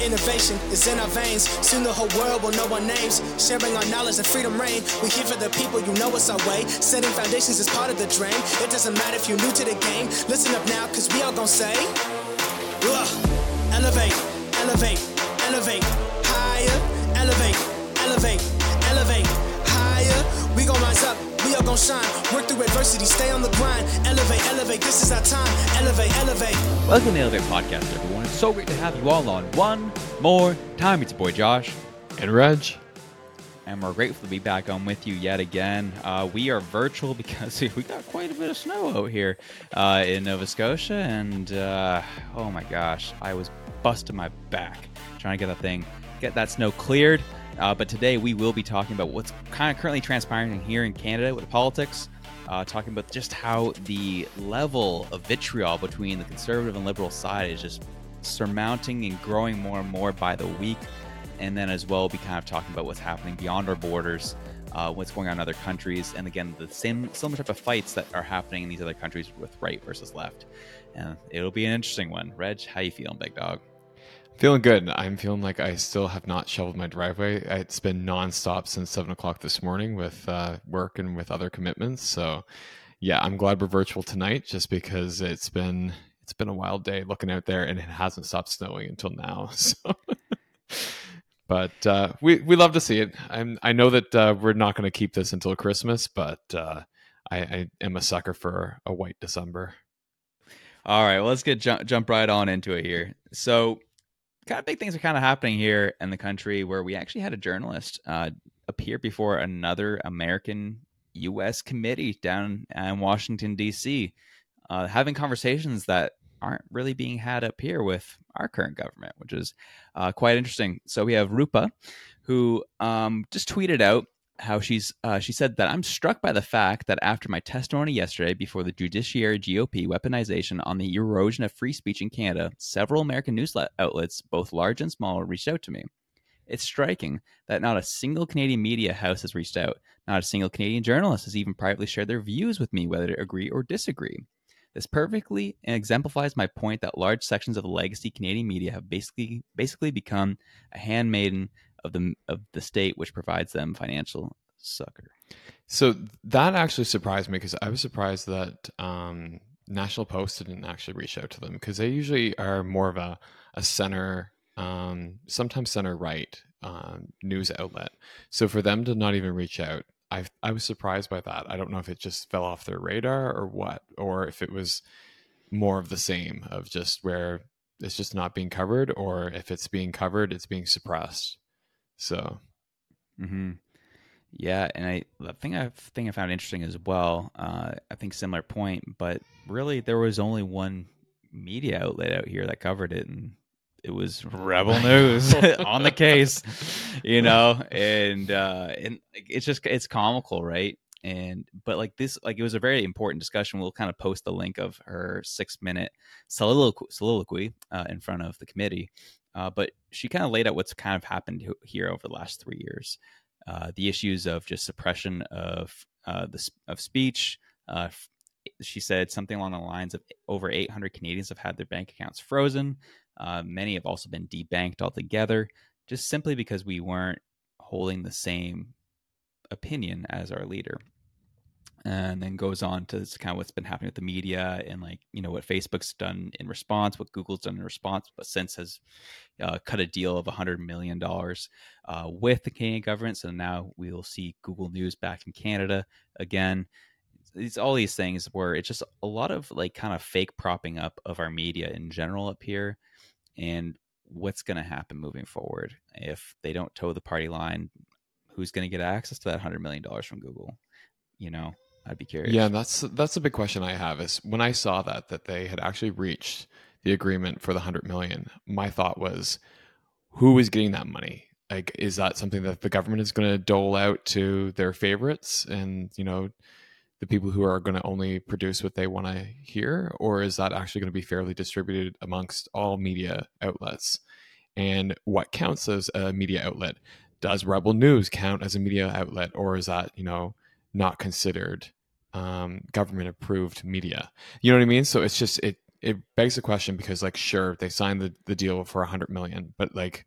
Innovation is in our veins. Soon the whole world will know our names. Sharing our knowledge and freedom reign. We here for the people, you know it's our way. Setting foundations is part of the dream. It doesn't matter if you're new to the game. Listen up now, cause we all gonna say, Ugh. elevate, elevate, elevate, higher, elevate, elevate, elevate, higher. We gon' rise up. We all gon' shine. Work through adversity, stay on the grind. Elevate, elevate, this is our time. Elevate, elevate. Welcome to the Elevate Podcast, everyone. It's so great to have you all on one more time. It's your boy Josh. And Reg. And we're grateful to be back on with you yet again. Uh, we are virtual because we got quite a bit of snow out here uh, in Nova Scotia. And uh, oh my gosh, I was busting my back trying to get that thing, get that snow cleared. Uh, but today we will be talking about what's kind of currently transpiring here in Canada with politics, uh, talking about just how the level of vitriol between the conservative and liberal side is just surmounting and growing more and more by the week. And then as well, be kind of talking about what's happening beyond our borders, uh, what's going on in other countries, and again, the same similar type of fights that are happening in these other countries with right versus left. And it'll be an interesting one. Reg, how you feeling, big dog? Feeling good. I'm feeling like I still have not shoveled my driveway. It's been nonstop since seven o'clock this morning with uh, work and with other commitments. So, yeah, I'm glad we're virtual tonight, just because it's been it's been a wild day looking out there, and it hasn't stopped snowing until now. So, but uh, we we love to see it. I'm I know that uh, we're not going to keep this until Christmas, but uh, I, I am a sucker for a white December. All right, well, let's get jump, jump right on into it here. So kind of big things are kind of happening here in the country where we actually had a journalist uh, appear before another American U.S. committee down in Washington D.C. Uh, having conversations that aren't really being had up here with our current government, which is uh, quite interesting. So we have Rupa, who um, just tweeted out how she's uh, she said that I'm struck by the fact that after my testimony yesterday before the Judiciary GOP weaponization on the erosion of free speech in Canada, several American news outlets, both large and small, reached out to me. It's striking that not a single Canadian media house has reached out. Not a single Canadian journalist has even privately shared their views with me, whether to agree or disagree. This perfectly exemplifies my point that large sections of the legacy Canadian media have basically basically become a handmaiden of the of the state, which provides them financial succor. So that actually surprised me because I was surprised that um, National Post didn't actually reach out to them because they usually are more of a a center, um, sometimes center right um, news outlet. So for them to not even reach out, I I was surprised by that. I don't know if it just fell off their radar or what, or if it was more of the same of just where it's just not being covered, or if it's being covered, it's being suppressed. So, mm-hmm. yeah, and I the thing I thing I found interesting as well. Uh, I think similar point, but really there was only one media outlet out here that covered it, and it was Rebel News on the case, you know, and uh, and it's just it's comical, right? And but like this, like it was a very important discussion. We'll kind of post the link of her six minute soliloquy, soliloquy uh, in front of the committee, uh, but she kind of laid out what's kind of happened here over the last three years. Uh, the issues of just suppression of uh, the of speech. Uh, she said something along the lines of over 800 Canadians have had their bank accounts frozen. Uh, many have also been debanked altogether, just simply because we weren't holding the same opinion as our leader and then goes on to kind of what's been happening with the media and like you know what facebook's done in response what google's done in response but since has uh, cut a deal of 100 million dollars uh, with the canadian government. So now we will see google news back in canada again. It's all these things where it's just a lot of like kind of fake propping up of our media in general up here and what's going to happen moving forward. If they don't toe the party line who's going to get access to that 100 million dollars from google? You know I'd be curious. Yeah, that's that's a big question I have. Is when I saw that that they had actually reached the agreement for the hundred million, my thought was, who is getting that money? Like, is that something that the government is going to dole out to their favorites and you know the people who are going to only produce what they want to hear, or is that actually going to be fairly distributed amongst all media outlets? And what counts as a media outlet? Does Rebel News count as a media outlet, or is that you know? not considered um, government approved media. You know what I mean? So it's just it it begs the question because like sure they signed the, the deal for a hundred million, but like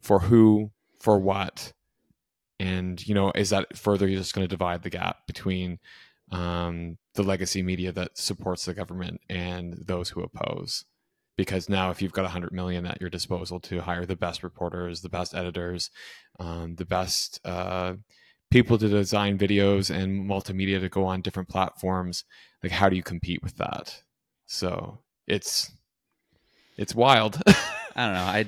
for who, for what, and you know is that further just going to divide the gap between um, the legacy media that supports the government and those who oppose? Because now if you've got a hundred million at your disposal to hire the best reporters, the best editors, um, the best uh, people to design videos and multimedia to go on different platforms, like how do you compete with that? So it's it's wild. I don't know. I,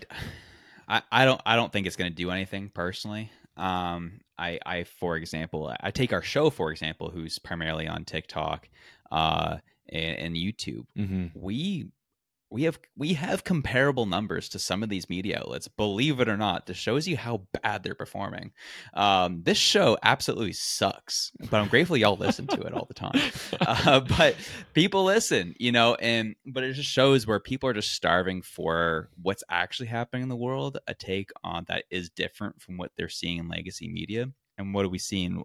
I, I don't I don't think it's going to do anything personally. Um, I, I, for example, I take our show for example, who's primarily on TikTok, uh, and, and YouTube. Mm-hmm. We we have we have comparable numbers to some of these media outlets believe it or not this shows you how bad they're performing. Um, this show absolutely sucks but i'm grateful y'all listen to it all the time. Uh, but people listen you know and but it just shows where people are just starving for what's actually happening in the world a take on that is different from what they're seeing in legacy media and what are we seeing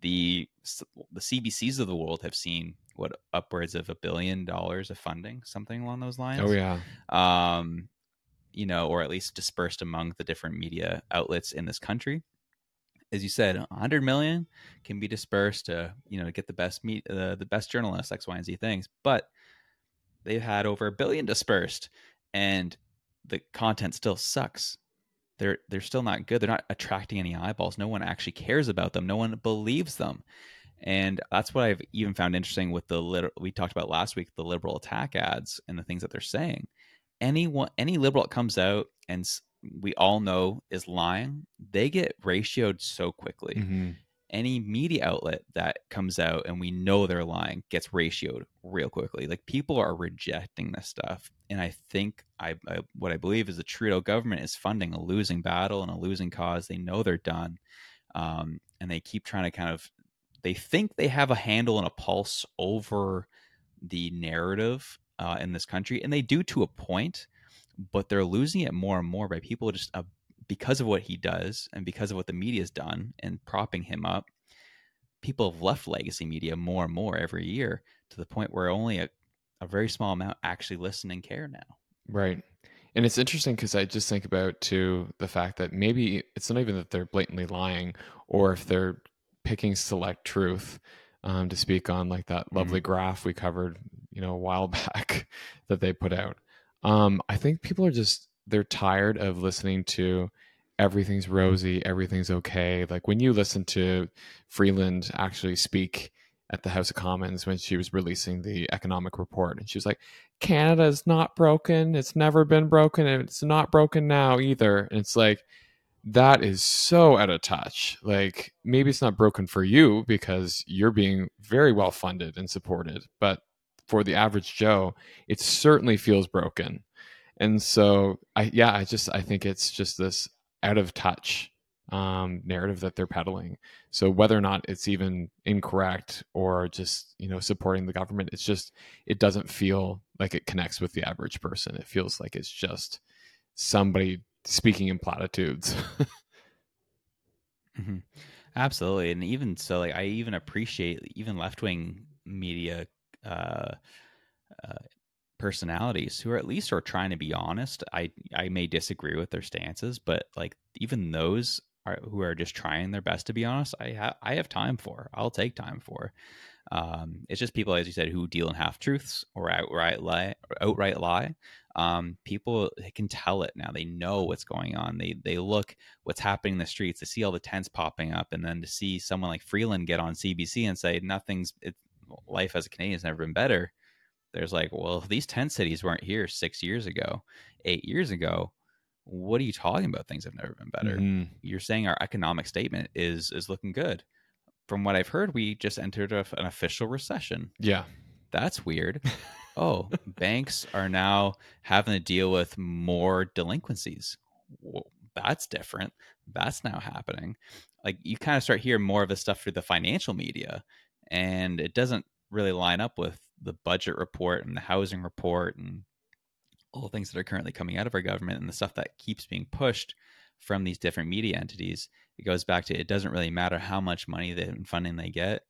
the the cbcs of the world have seen what upwards of a billion dollars of funding, something along those lines. Oh yeah. Um, you know, or at least dispersed among the different media outlets in this country. As you said, 100 million can be dispersed to you know get the best meet uh, the best journalists X, Y, and Z things, but they've had over a billion dispersed, and the content still sucks. They're they're still not good. They're not attracting any eyeballs. No one actually cares about them. No one believes them and that's what I've even found interesting with the liter- we talked about last week the liberal attack ads and the things that they're saying. Anyone, any liberal that comes out and we all know is lying, they get ratioed so quickly. Mm-hmm. Any media outlet that comes out and we know they're lying gets ratioed real quickly. Like people are rejecting this stuff, and I think I, I what I believe is the Trudeau government is funding a losing battle and a losing cause. They know they're done, um, and they keep trying to kind of they think they have a handle and a pulse over the narrative uh, in this country, and they do to a point, but they're losing it more and more by people just because of what he does and because of what the media's done and propping him up. People have left legacy media more and more every year to the point where only a, a very small amount actually listen and care now. Right. And it's interesting because I just think about too the fact that maybe it's not even that they're blatantly lying or if they're picking select truth um, to speak on like that lovely mm-hmm. graph we covered you know a while back that they put out um, i think people are just they're tired of listening to everything's mm-hmm. rosy everything's okay like when you listen to freeland actually speak at the house of commons when she was releasing the economic report and she was like Canada is not broken it's never been broken and it's not broken now either and it's like that is so out of touch. Like maybe it's not broken for you because you're being very well funded and supported, but for the average Joe, it certainly feels broken. And so I yeah, I just I think it's just this out of touch um, narrative that they're peddling. So whether or not it's even incorrect or just you know supporting the government, it's just it doesn't feel like it connects with the average person. It feels like it's just somebody speaking in platitudes. mm-hmm. Absolutely, and even so, like I even appreciate even left wing media uh, uh, personalities who are at least are trying to be honest. I I may disagree with their stances, but like even those are who are just trying their best to be honest, I have I have time for. I'll take time for. Um, it's just people, as you said, who deal in half truths or outright lie. Outright lie. Um, people can tell it now. They know what's going on. They they look what's happening in the streets. They see all the tents popping up, and then to see someone like Freeland get on CBC and say nothing's it, life as a Canadian has never been better. There's like, well, if these tent cities weren't here six years ago, eight years ago, what are you talking about? Things have never been better. Mm-hmm. You're saying our economic statement is is looking good from what I've heard, we just entered a, an official recession. Yeah. That's weird. oh, banks are now having to deal with more delinquencies. Well, that's different. That's now happening. Like you kind of start hearing more of this stuff through the financial media, and it doesn't really line up with the budget report and the housing report and all the things that are currently coming out of our government and the stuff that keeps being pushed from these different media entities it goes back to it doesn't really matter how much money and funding they get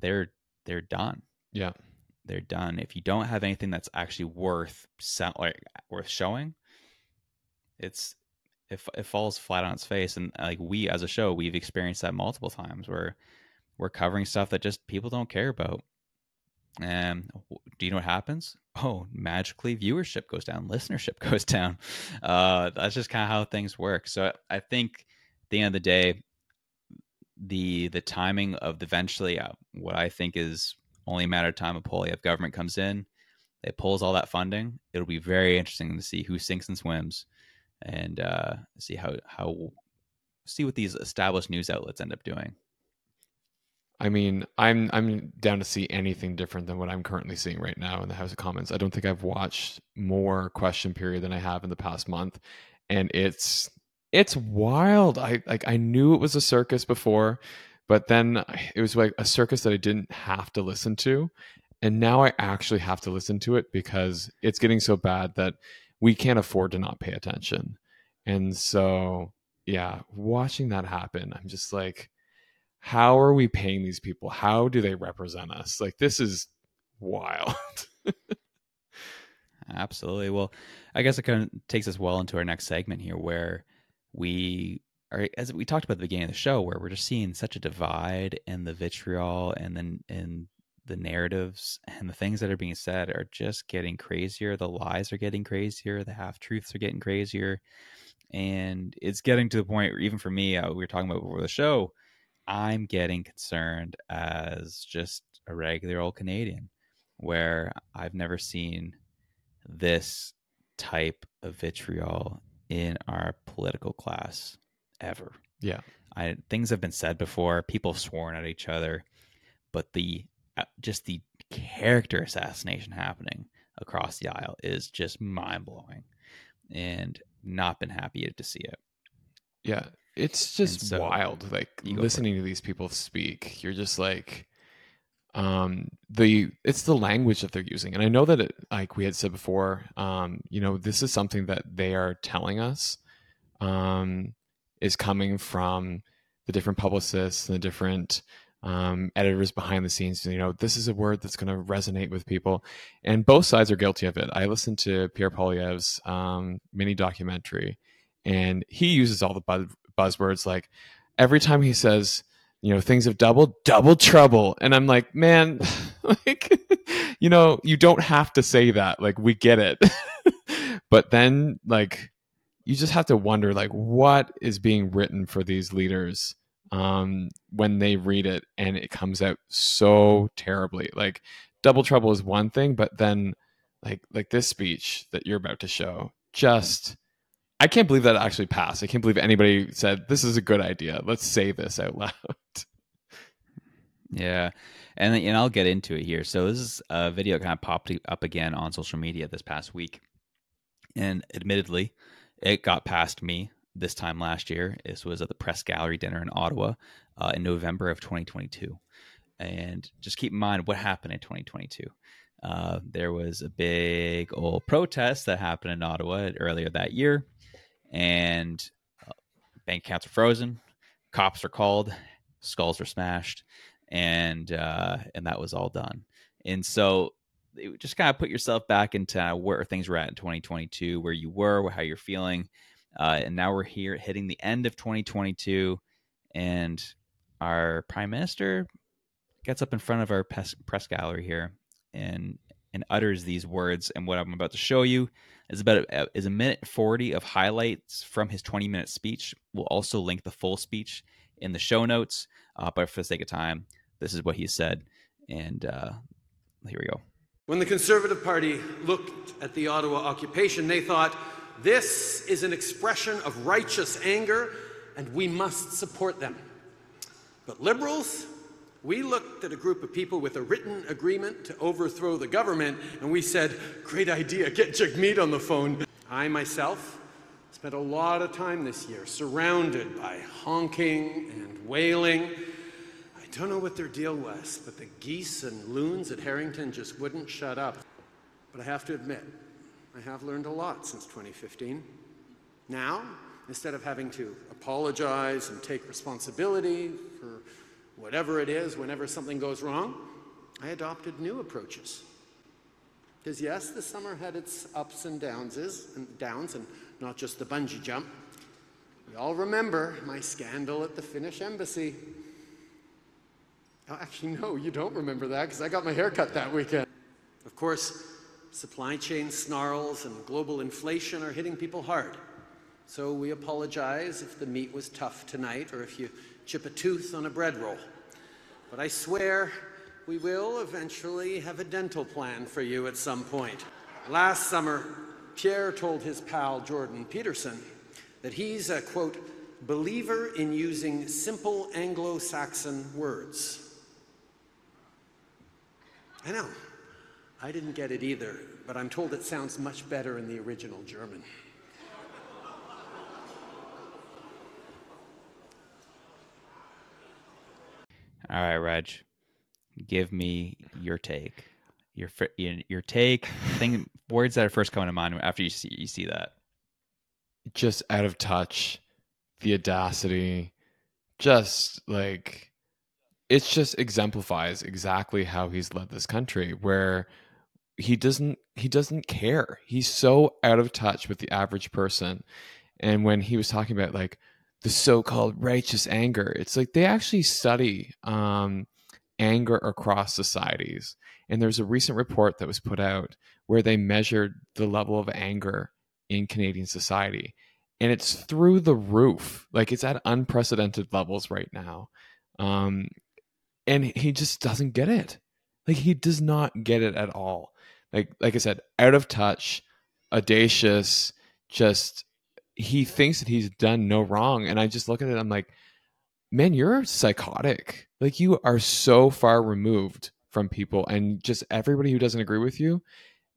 they're they're done yeah they're done. If you don't have anything that's actually worth like worth showing, it's it, it falls flat on its face. And like we as a show, we've experienced that multiple times where we're covering stuff that just people don't care about. And do you know what happens? Oh, magically viewership goes down, listenership goes down. Uh, that's just kind of how things work. So I think at the end of the day, the the timing of eventually uh, what I think is only a matter of time. A Poilievre government comes in, it pulls all that funding. It'll be very interesting to see who sinks and swims, and uh, see how how see what these established news outlets end up doing. I mean, I'm I'm down to see anything different than what I'm currently seeing right now in the House of Commons. I don't think I've watched more question period than I have in the past month, and it's it's wild. I like I knew it was a circus before, but then it was like a circus that I didn't have to listen to, and now I actually have to listen to it because it's getting so bad that we can't afford to not pay attention. And so, yeah, watching that happen, I'm just like how are we paying these people? How do they represent us? Like this is wild. Absolutely. Well, I guess it kind of takes us well into our next segment here where we are as we talked about at the beginning of the show where we're just seeing such a divide in the vitriol and then in the narratives and the things that are being said are just getting crazier. The lies are getting crazier. The half truths are getting crazier. And it's getting to the point even for me, uh, we were talking about before the show, I'm getting concerned as just a regular old Canadian where I've never seen this type of vitriol in our political class ever. Yeah. I things have been said before, people have sworn at each other, but the uh, just the character assassination happening across the aisle is just mind-blowing and not been happy to see it. Yeah, it's just so, wild like listening to these people speak you're just like um the it's the language that they're using and i know that it, like we had said before um you know this is something that they are telling us um is coming from the different publicists and the different um, editors behind the scenes. You know, this is a word that's going to resonate with people, and both sides are guilty of it. I listened to Pierre Poilievre's um, mini documentary, and he uses all the buzz, buzzwords like every time he says you know things have doubled double trouble. And i'm like man like you know you don't have to say that. Like we get it. But then like you just have to wonder like what is being written for these leaders um when they read it and it comes out so terribly. Like double trouble is one thing but then like like this speech that you're about to show just I can't believe that actually passed. I can't believe anybody said this is a good idea. Let's say this out loud. Yeah, and and I'll get into it here. So this is a video kind of popped up again on social media this past week, and admittedly, it got past me this time last year. This was at the Press Gallery dinner in Ottawa uh, in November of 2022. And just keep in mind what happened in 2022. Uh, there was a big old protest that happened in Ottawa earlier that year and uh, bank accounts are frozen, cops are called, skulls are smashed, and uh, and that was all done. And so just kind of put yourself back into where things were at in 2022, where you were, how you're feeling, uh, and now we're here hitting the end of 2022, and our prime minister gets up in front of our press gallery here and and utters these words. And what I'm about to show you is about a, is a minute 40 of highlights from his 20 minute speech. We'll also link the full speech in the show notes. Uh, but for the sake of time, this is what he said. And uh, here we go. When the Conservative Party looked at the Ottawa occupation, they thought, this is an expression of righteous anger, and we must support them. But Liberals, we looked at a group of people with a written agreement to overthrow the government, and we said, Great idea, get Jagmeet on the phone. I myself spent a lot of time this year surrounded by honking and wailing. I don't know what their deal was, but the geese and loons at Harrington just wouldn't shut up. But I have to admit, I have learned a lot since 2015. Now, instead of having to apologize and take responsibility for whatever it is, whenever something goes wrong, I adopted new approaches. Because yes, the summer had its ups and downs, and downs, and not just the bungee jump. We all remember my scandal at the Finnish embassy. Oh, actually, no, you don't remember that because I got my hair cut that weekend. Of course, supply chain snarls and global inflation are hitting people hard. So we apologize if the meat was tough tonight or if you chip a tooth on a bread roll. But I swear we will eventually have a dental plan for you at some point. Last summer, Pierre told his pal Jordan Peterson that he's a quote, believer in using simple Anglo Saxon words. I know, I didn't get it either, but I'm told it sounds much better in the original German. All right, Reg, give me your take. Your your take thing words that are first coming to mind after you see you see that. Just out of touch, the audacity, just like it just exemplifies exactly how he's led this country where he doesn't he doesn't care. He's so out of touch with the average person. And when he was talking about like the so-called righteous anger, it's like they actually study um, anger across societies. And there's a recent report that was put out where they measured the level of anger in Canadian society. And it's through the roof. Like it's at unprecedented levels right now. Um, and he just doesn't get it. Like he does not get it at all. Like like I said, out of touch, audacious, just he thinks that he's done no wrong. And I just look at it, I'm like, man, you're psychotic. Like you are so far removed from people and just everybody who doesn't agree with you,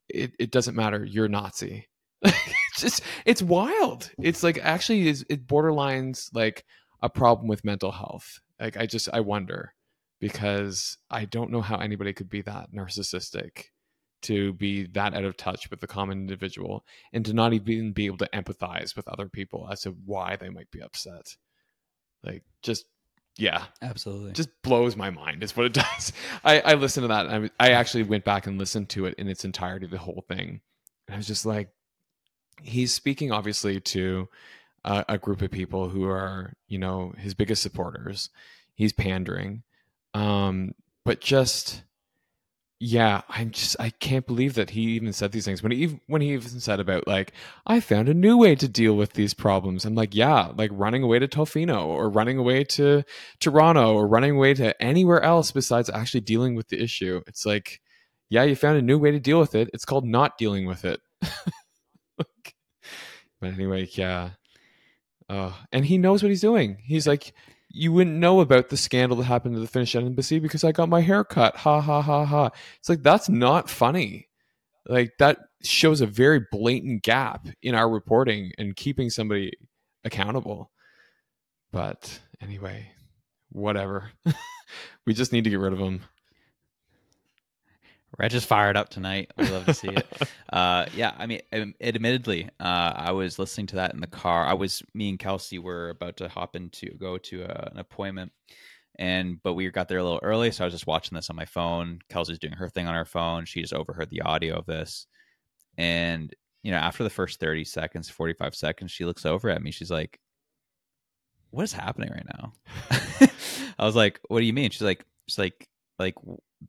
it, it doesn't matter. You're Nazi. it's just it's wild. It's like actually is it borderlines like a problem with mental health. Like I just I wonder because I don't know how anybody could be that narcissistic to be that out of touch with the common individual and to not even be able to empathize with other people as to why they might be upset. Like just yeah, absolutely, just blows my mind. Is what it does. I I listened to that. I I actually went back and listened to it in its entirety, the whole thing, and I was just like, he's speaking obviously to a, a group of people who are you know his biggest supporters. He's pandering, um, but just yeah, I'm just I can't believe that he even said these things when he when he even said about like I found a new way to deal with these problems. I'm like, yeah, like running away to Tofino or running away to Toronto or running away to anywhere else besides actually dealing with the issue. It's like, yeah, you found a new way to deal with it. It's called not dealing with it. but anyway, yeah. And he knows what he's doing. He's like, you wouldn't know about the scandal that happened to the Finnish embassy because I got my hair cut. Ha ha ha ha. It's like that's not funny. Like that shows a very blatant gap in our reporting and keeping somebody accountable. But anyway, whatever. we just need to get rid of them. Reg is fired up tonight. We love to see it. uh, yeah, I mean, admittedly, uh, I was listening to that in the car. I was, me and Kelsey were about to hop into go to a, uh, an appointment, and but we got there a little early, so I was just watching this on my phone. Kelsey's doing her thing on her phone. She just overheard the audio of this, and you know, after the first thirty seconds, forty five seconds, she looks over at me. She's like, "What is happening right now?" I was like, "What do you mean?" She's like, "She's like." like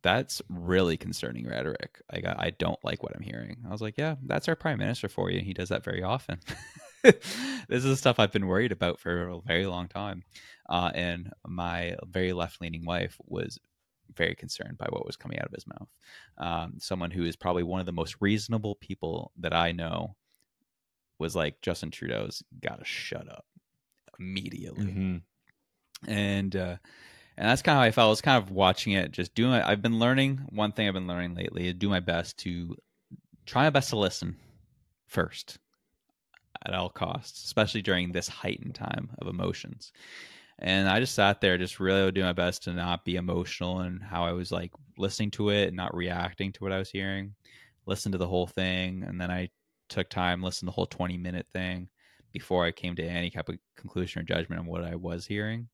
that's really concerning rhetoric. Like I, I don't like what I'm hearing. I was like, yeah, that's our prime minister for you, and he does that very often. this is stuff I've been worried about for a very long time, uh, and my very left-leaning wife was very concerned by what was coming out of his mouth. Um, someone who is probably one of the most reasonable people that I know was like Justin Trudeau's got to shut up immediately, mm-hmm. and. Uh, and that's kind of how I felt. I was kind of watching it, just doing it. I've been learning one thing I've been learning lately is do my best to try my best to listen first at all costs, especially during this heightened time of emotions. And I just sat there, just really doing my best to not be emotional and how I was like listening to it and not reacting to what I was hearing. Listen to the whole thing, and then I took time, listened to the whole twenty minute thing before I came to any type of conclusion or judgment on what I was hearing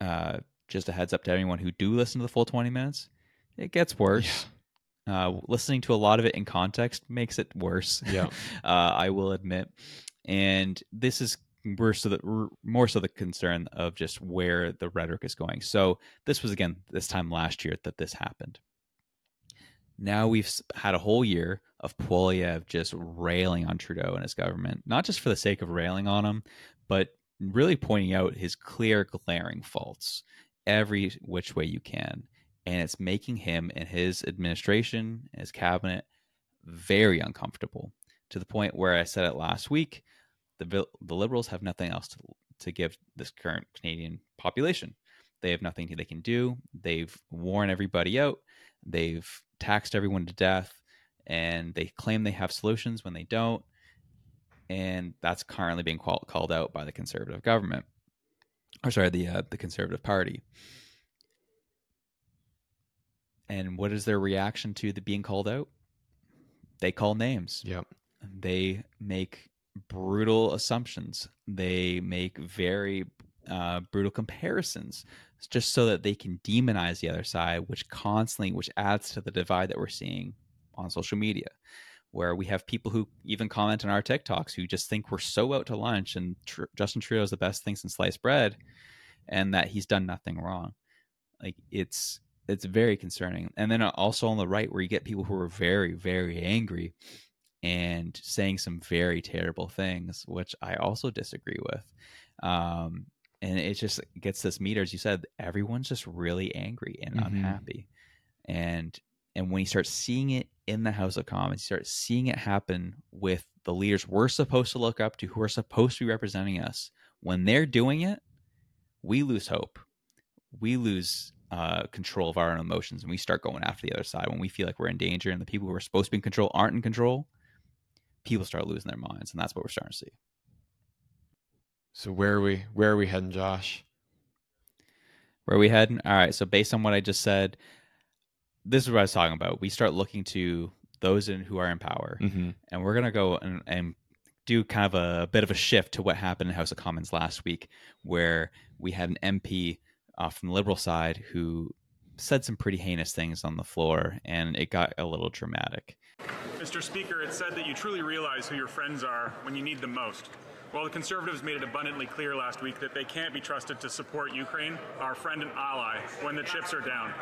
uh, just a heads up to anyone who do listen to the full 20 minutes, it gets worse. Uh, listening to a lot of it in context makes it worse. Yeah. uh, I will admit. And this is worse so the more so the concern of just where the rhetoric is going. So this was again this time last year that this happened. Now we've had a whole year of Poilievre just railing on Trudeau and his government, not just for the sake of railing on him, but really pointing out his clear, glaring faults every which way you can. And it's making him and his administration, his cabinet, very uncomfortable to the point where I said it last week the, the Liberals have nothing else to, to give this current Canadian population. They have nothing they can do. They've worn everybody out. They've taxed everyone to death. And they claim they have solutions when they don't and that's currently being call, called out by the conservative government, or sorry, the uh, the conservative party. And what is their reaction to the being called out? They call names. Yep. They make brutal assumptions. They make very uh, brutal comparisons, just so that they can demonize the other side, which constantly, which adds to the divide that we're seeing on social media where we have people who even comment on our TikToks who just think we're so out to lunch and tr- Justin Trudeau is the best thing since sliced bread, and that he's done nothing wrong. Like it's it's very concerning. And then also on the right, where you get people who are very very angry and saying some very terrible things, which I also disagree with. Um, and it just gets this meter, as you said, everyone's just really angry and mm-hmm. unhappy. And and when you start seeing it in the House of Commons, you start seeing it happen with the leaders we're supposed to look up to, who are supposed to be representing us. When they're doing it, we lose hope. We lose uh, control of our own emotions, and we start going after the other side. When we feel like we're in danger, and the people who are supposed to be in control aren't in control, people start losing their minds, and that's what we're starting to see. So where are we? Where are we heading, Josh? Where are we heading? All right. So based on what I just said, this is what I was talking about. We start looking to those in who are in power, mm-hmm. and we're gonna go and, and do kind of a, a, bit of a shift to what happened in House of Commons last week, where we had an MP uh, from the Liberal side who said some pretty heinous things on the floor, and it got a little dramatic. Mr. Speaker, it said that you truly realize who your friends are when you need them most. Well, the Conservatives made it abundantly clear last week that they can't be trusted to support Ukraine, our friend and ally, when the chips are down.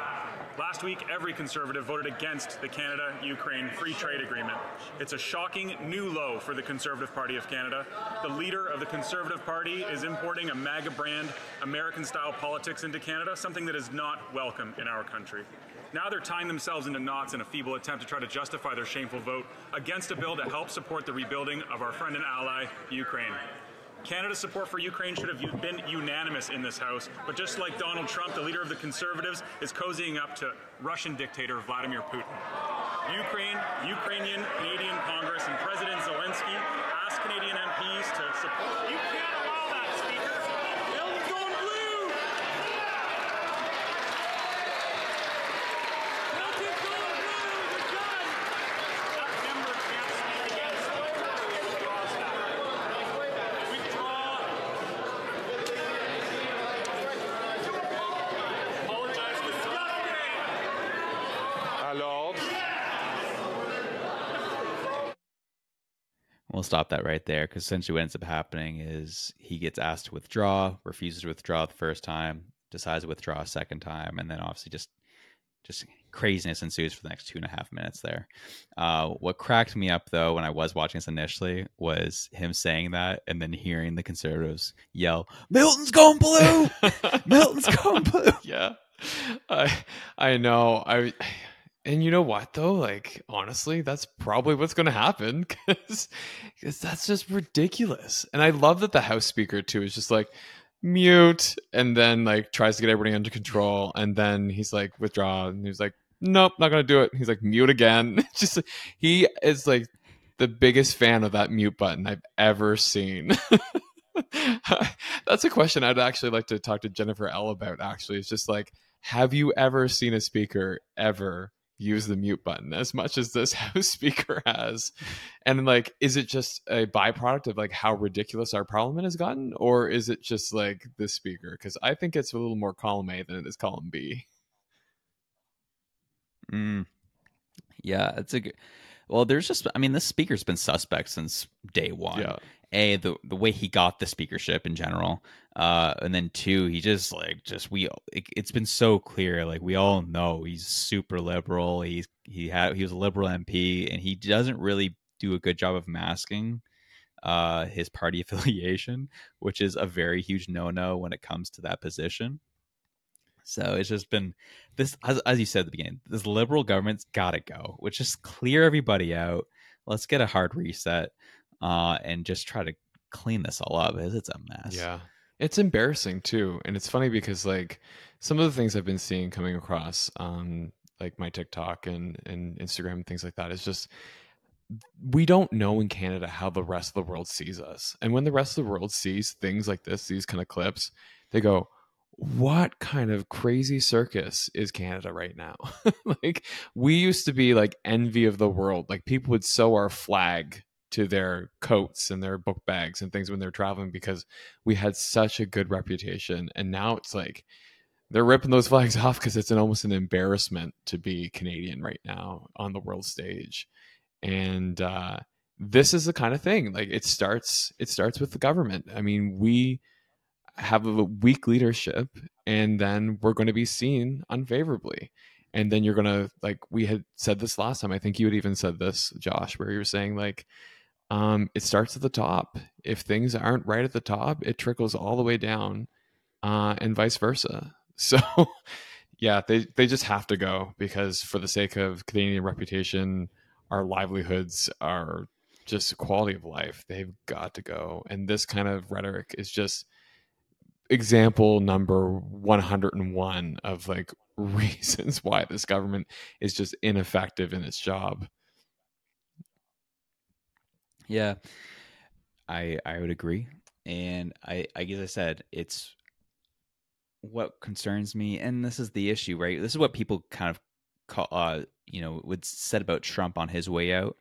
Last week, every Conservative voted against the Canada Ukraine Free Trade Agreement. It's a shocking new low for the Conservative Party of Canada. The leader of the Conservative Party is importing a MAGA brand, American style politics into Canada, something that is not welcome in our country. Now they're tying themselves into knots in a feeble attempt to try to justify their shameful vote against a bill to help support the rebuilding of our friend and ally, Ukraine. Canada's support for Ukraine should have been unanimous in this House, but just like Donald Trump, the leader of the Conservatives is cozying up to Russian dictator Vladimir Putin. Ukraine, Ukrainian, Canadian Congress, and President Zelensky asked Canadian MPs to support. We'll stop that right there because essentially what ends up happening is he gets asked to withdraw, refuses to withdraw the first time, decides to withdraw a second time, and then obviously just just craziness ensues for the next two and a half minutes there. Uh, what cracked me up though when I was watching this initially was him saying that and then hearing the conservatives yell, "Milton's going blue! Milton's going blue!" Yeah, I I know I and you know what though? Like honestly, that's probably what's going to happen because that's just ridiculous. And I love that the House Speaker too is just like mute, and then like tries to get everybody under control, and then he's like withdraw, and he's like, nope, not going to do it. He's like mute again. just he is like the biggest fan of that mute button I've ever seen. that's a question I'd actually like to talk to Jennifer L about. Actually, it's just like, have you ever seen a speaker ever? Use the mute button as much as this house speaker has and like is it just a byproduct of like how ridiculous our parliament has gotten or is it just like the speaker because i think it's a little more column a than it is column b mm. Yeah, it's a good. Well, there's just, I mean, this speaker's been suspect since day one. Yeah. A, the the way he got the speakership in general, uh, and then two, he just like just we. It, it's been so clear, like we all know he's super liberal. He's he had he was a liberal MP, and he doesn't really do a good job of masking uh his party affiliation, which is a very huge no no when it comes to that position. So it's just been this, as, as you said at the beginning, this liberal government's got to go, which just clear everybody out. Let's get a hard reset uh, and just try to clean this all up. Because it's a mess. Yeah. It's embarrassing too. And it's funny because like some of the things I've been seeing coming across um like my TikTok and, and Instagram and things like that is just we don't know in Canada how the rest of the world sees us. And when the rest of the world sees things like this, these kind of clips, they go, what kind of crazy circus is Canada right now? like we used to be like envy of the world. Like people would sew our flag to their coats and their book bags and things when they're traveling because we had such a good reputation. And now it's like they're ripping those flags off because it's an, almost an embarrassment to be Canadian right now on the world stage. And uh, this is the kind of thing. Like it starts, it starts with the government. I mean, we have a weak leadership and then we're going to be seen unfavorably and then you're going to like we had said this last time i think you had even said this josh where you were saying like um it starts at the top. If things aren't right at the top it trickles all the way down uh and vice versa. So yeah they they just have to go because for the sake of canadian reputation our livelihoods are just quality of life. They've got to go. And this kind of rhetoric is just example number 101 of like reasons why this government is just ineffective in its job. Yeah. I I would agree. And I I guess I said it's what concerns me and this is the issue, right? This is what people kind of call uh you know would said about Trump on his way out.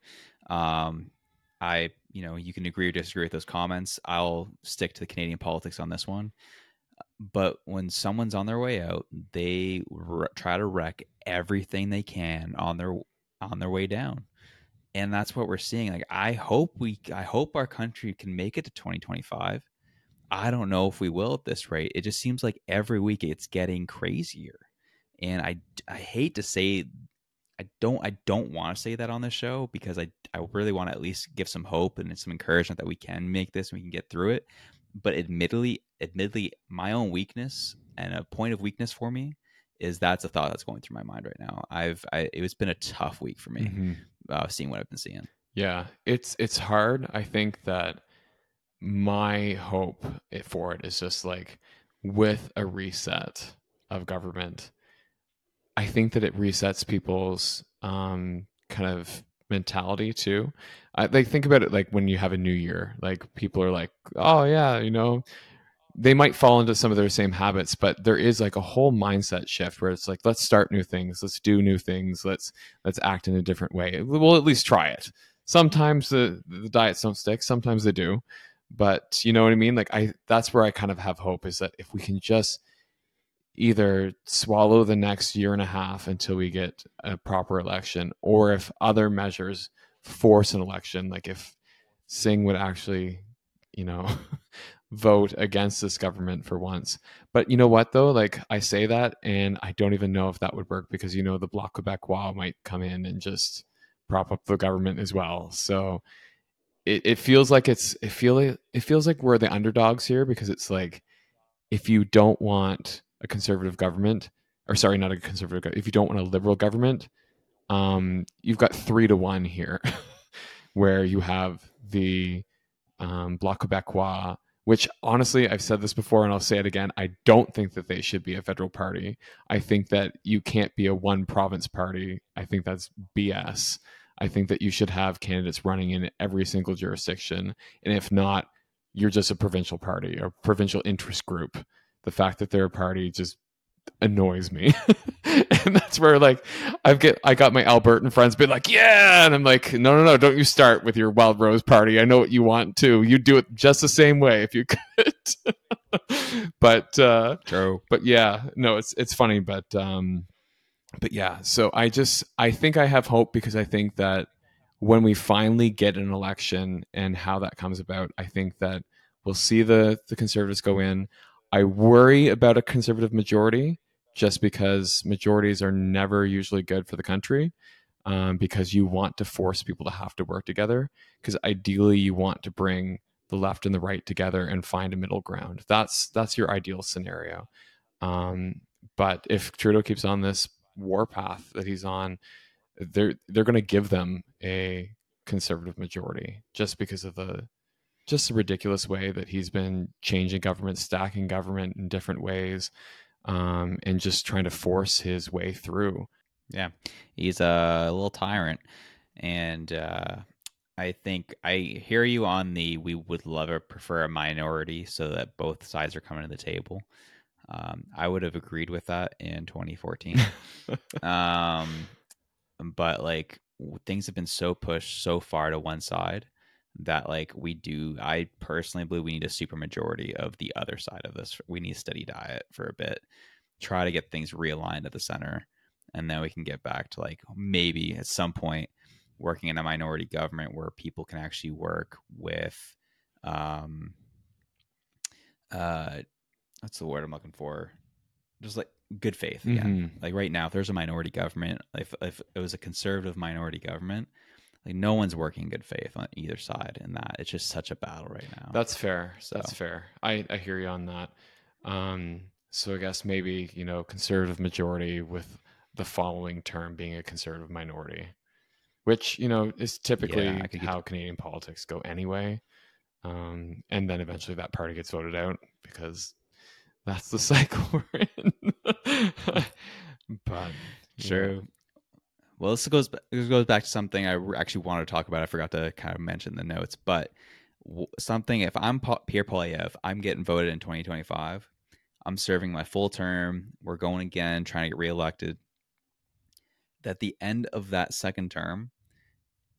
Um I you know, you can agree or disagree with those comments. I'll stick to the Canadian politics on this one. But when someone's on their way out, they try to wreck everything they can on their on their way down. And that's what we're seeing. Like I hope we I hope our country can make it to 2025. I don't know if we will at this rate. It just seems like every week it's getting crazier. And I I hate to say I don't I don't want to say that on this show because I I really want to at least give some hope and some encouragement that we can make this and we can get through it. But admittedly, admittedly, my own weakness and a point of weakness for me is that's a thought that's going through my mind right now. I've I, it's been a tough week for me, mm-hmm. Uh, seeing what I've been seeing. Yeah, it's it's hard. I think that my hope for it is just like with a reset of government I think that it resets people's um, kind of mentality too. I like think about it like when you have a new year, like people are like, oh yeah, you know, they might fall into some of their same habits, but there is like a whole mindset shift where it's like, let's start new things, let's do new things, let's let's act in a different way. We'll at least try it. Sometimes the the diets don't stick, sometimes they do, but you know what I mean. Like I, that's where I kind of have hope is that if we can just either swallow the next year and a half until we get a proper election, or if other measures force an election, like if Singh would actually, you know, vote against this government for once. But you know what though? Like I say that and I don't even know if that would work because you know the Bloc Québécois might come in and just prop up the government as well. So it, it feels like it's it feel it feels like we're the underdogs here because it's like if you don't want a conservative government, or sorry, not a conservative, if you don't want a liberal government, um, you've got three to one here, where you have the um, Bloc Québécois, which honestly, I've said this before and I'll say it again. I don't think that they should be a federal party. I think that you can't be a one province party. I think that's BS. I think that you should have candidates running in every single jurisdiction. And if not, you're just a provincial party or provincial interest group the fact that they're a party just annoys me. and that's where like I've get I got my Albertan friends be like, yeah, and I'm like, no, no, no, don't you start with your Wildrose party. I know what you want to. You do it just the same way if you could. but uh True. But yeah, no, it's it's funny, but um but yeah, so I just I think I have hope because I think that when we finally get an election and how that comes about, I think that we'll see the the conservatives go in. I worry about a conservative majority just because majorities are never usually good for the country. Um, because you want to force people to have to work together. Because ideally, you want to bring the left and the right together and find a middle ground. That's that's your ideal scenario. Um, but if Trudeau keeps on this warpath that he's on, they're they're going to give them a conservative majority just because of the just the ridiculous way that he's been changing government, stacking government in different ways, um, and just trying to force his way through. Yeah, he's a little tyrant, and uh, I think I hear you on the we would love or prefer a minority so that both sides are coming to the table. Um, I would have agreed with that in 2014. um, but like things have been so pushed so far to one side that like we do i personally believe we need a super majority of the other side of this we need a steady diet for a bit try to get things realigned at the center and then we can get back to like maybe at some point working in a minority government where people can actually work with um uh that's the word i'm looking for just like good faith again. Mm-hmm. Like right now, if there's a minority government, if if it was a conservative minority government, like no one's working good faith on either side in that. It's just such a battle right now. That's fair. So. That's fair. I I hear you on that. Um, so I guess maybe you know conservative majority with the following term being a conservative minority, which you know is typically yeah, how Canadian politics go anyway. Um, and then eventually that party gets voted out because that's the cycle we're in. but true. Well, this goes this goes back to something I actually wanted to talk about. I forgot to kind of mention the notes, but something if I'm Pierre Poilievre, I'm getting voted in 2025. I'm serving my full term. We're going again, trying to get reelected. That the end of that second term,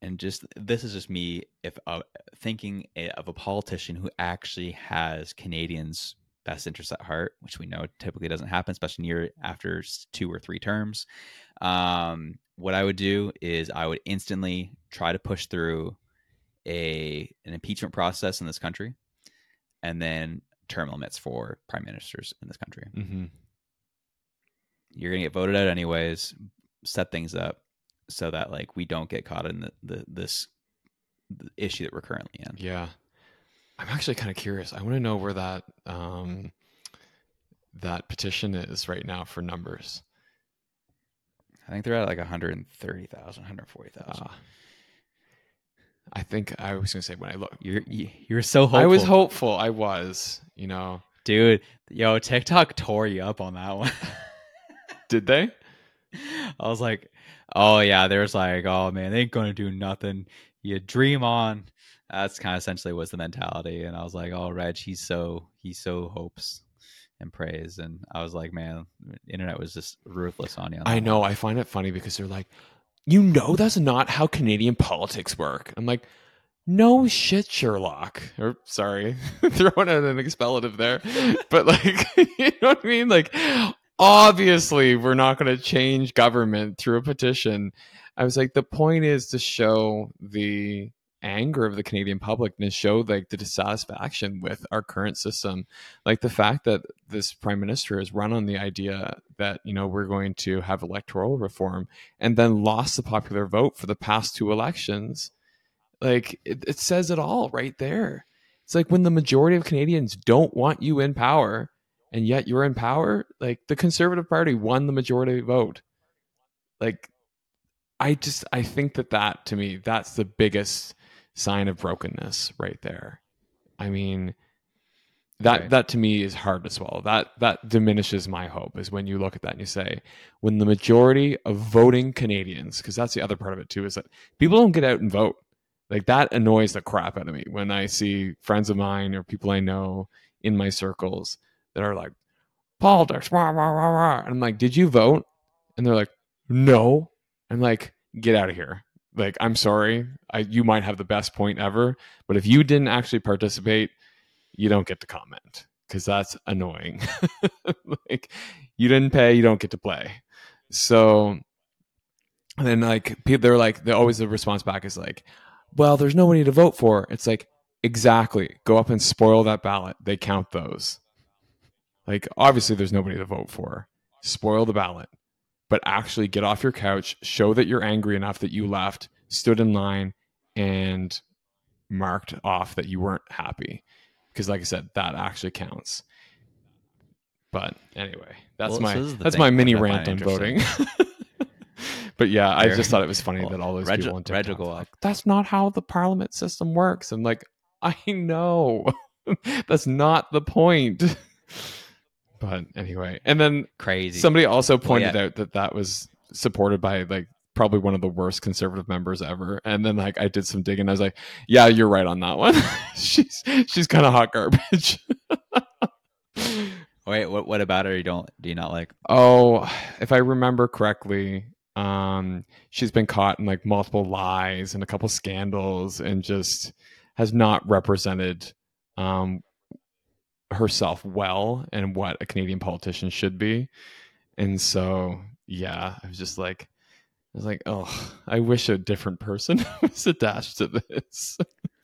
and just this is just me if uh, thinking of a politician who actually has Canadians best interest at heart, which we know typically doesn't happen, especially near after two or three terms. Um, what I would do is I would instantly try to push through a an impeachment process in this country, and then term limits for prime ministers in this country. Mm-hmm. You're gonna get voted out anyways. Set things up so that like we don't get caught in the, the this the issue that we're currently in. Yeah. I'm actually kind of curious. I want to know where that um, that petition is right now for numbers. I think they're at like 130,000, 140,000. Uh, I think I was going to say when I look, you're you're so hopeful. I was hopeful. I was, you know, dude. Yo, TikTok tore you up on that one. Did they? I was like, oh yeah. There's like, oh man, they ain't gonna do nothing. You dream on that's kind of essentially was the mentality. And I was like, oh, Reg, he's so he so hopes and prays. And I was like, man, internet was just ruthless on you. On I know. One. I find it funny because they're like, you know, that's not how Canadian politics work. I'm like, no shit, Sherlock. Or sorry, throwing out an expletive there, but like, you know what I mean? Like, obviously, we're not going to change government through a petition. I was like, the point is to show the anger of the Canadian public and show like the dissatisfaction with our current system. Like the fact that this prime minister has run on the idea that, you know, we're going to have electoral reform and then lost the popular vote for the past two elections. Like it, it says it all right there. It's like when the majority of Canadians don't want you in power and yet you're in power, like the Conservative Party won the majority vote. Like I just I think that that to me that's the biggest sign of brokenness right there. I mean, that right. that to me is hard to swallow. That that diminishes my hope is when you look at that and you say, when the majority of voting Canadians, because that's the other part of it too, is that people don't get out and vote. Like that annoys the crap out of me when I see friends of mine or people I know in my circles that are like, politics, rah, rah, rah, rah. And I'm like, did you vote? And they're like, no. I'm like, get out of here like i'm sorry I, you might have the best point ever but if you didn't actually participate you don't get to comment because that's annoying like you didn't pay you don't get to play So and then like people they're like they always the response back is like, well, there's nobody to vote for. It's like exactly go up and spoil that ballot. They count those. Like obviously there's nobody to vote for. Spoil the ballot. But actually get off your couch, show that you're angry enough that you left, stood in line and marked off that you weren't happy. Because like I said, that actually counts. But anyway, that's Well, my so this is the that's my mini rant on voting. but yeah, I just thought it was funny Well, that all those Reg- people on Reg will TikTok go were up. like, that's not how the parliament system works. And like, I know that's not the point. but anyway, and then Crazy. somebody also pointed yeah. out that that was supported by like probably one of the worst conservative members ever. And then like I did some digging. I was like, yeah, you're right on that one. she's she's kind of hot garbage. Wait, what? What about her? You don't? Do you not like? Oh, if I remember correctly, um, she's been caught in like multiple lies and a couple scandals, and just has not represented um, herself well and what a Canadian politician should be. And so, yeah, I was just like, I was like, oh, I wish a different person was attached to this.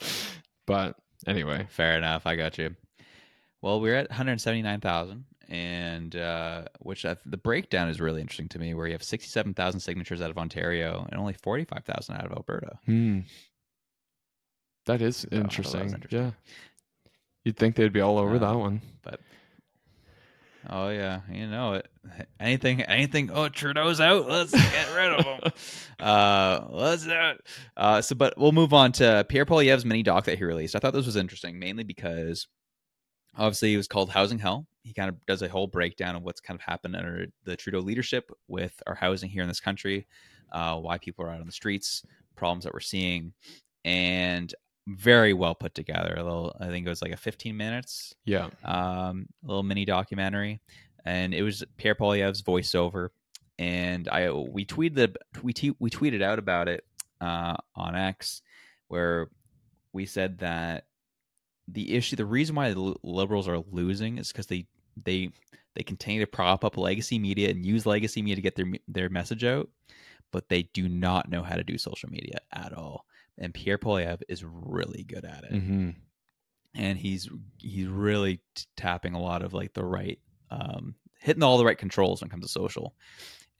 but anyway, Fair enough. I got you. Well, we're at 179,000, and uh, which I, the breakdown is really interesting to me, where you have 67,000 signatures out of Ontario and only 45,000 out of Alberta. hmm. that is that interesting. Yeah, you'd think they'd be all over that one. But oh yeah, you know it. Anything, anything. Oh, Trudeau's out. Let's get rid of him. uh, let's do it. Uh, so, but we'll move on to Pierre Poilievre's mini doc that he released. I thought this was interesting, mainly because obviously it was called Housing Hell. He kind of does a whole breakdown of what's kind of happened under the Trudeau leadership with our housing here in this country, uh, why people are out on the streets, problems that we're seeing, and very well put together. A little, I think it was like a 15 minutes Yeah. um, a little mini documentary, and it was Pierre Poilievre's voiceover. And I we tweeted the, we te- we tweeted out about it uh, on X, where we said that the issue, the reason why the liberals are losing is because they they they continue to prop up legacy media and use legacy media to get their their message out, but they do not know how to do social media at all. And Pierre Poilievre is really good at it. Hmm and he's he's really t- tapping a lot of like the right um hitting all the right controls when it comes to social.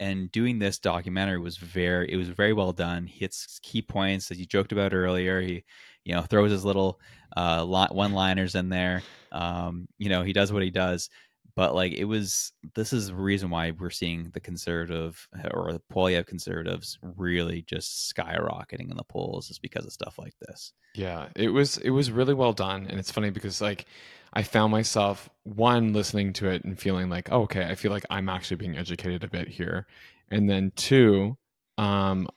And doing this documentary was very it was very well done. He hits key points as you joked about earlier. He you know throws his little uh one liners in there. Um you know he does what he does but like it was this is the reason why we're seeing the conservative or the Poilievre conservatives really just skyrocketing in the polls is because of stuff like this Yeah, it was it was really well done, and it's funny because like I found myself one listening to it and feeling like, oh, okay, I feel like I'm actually being educated a bit here, and then two, um,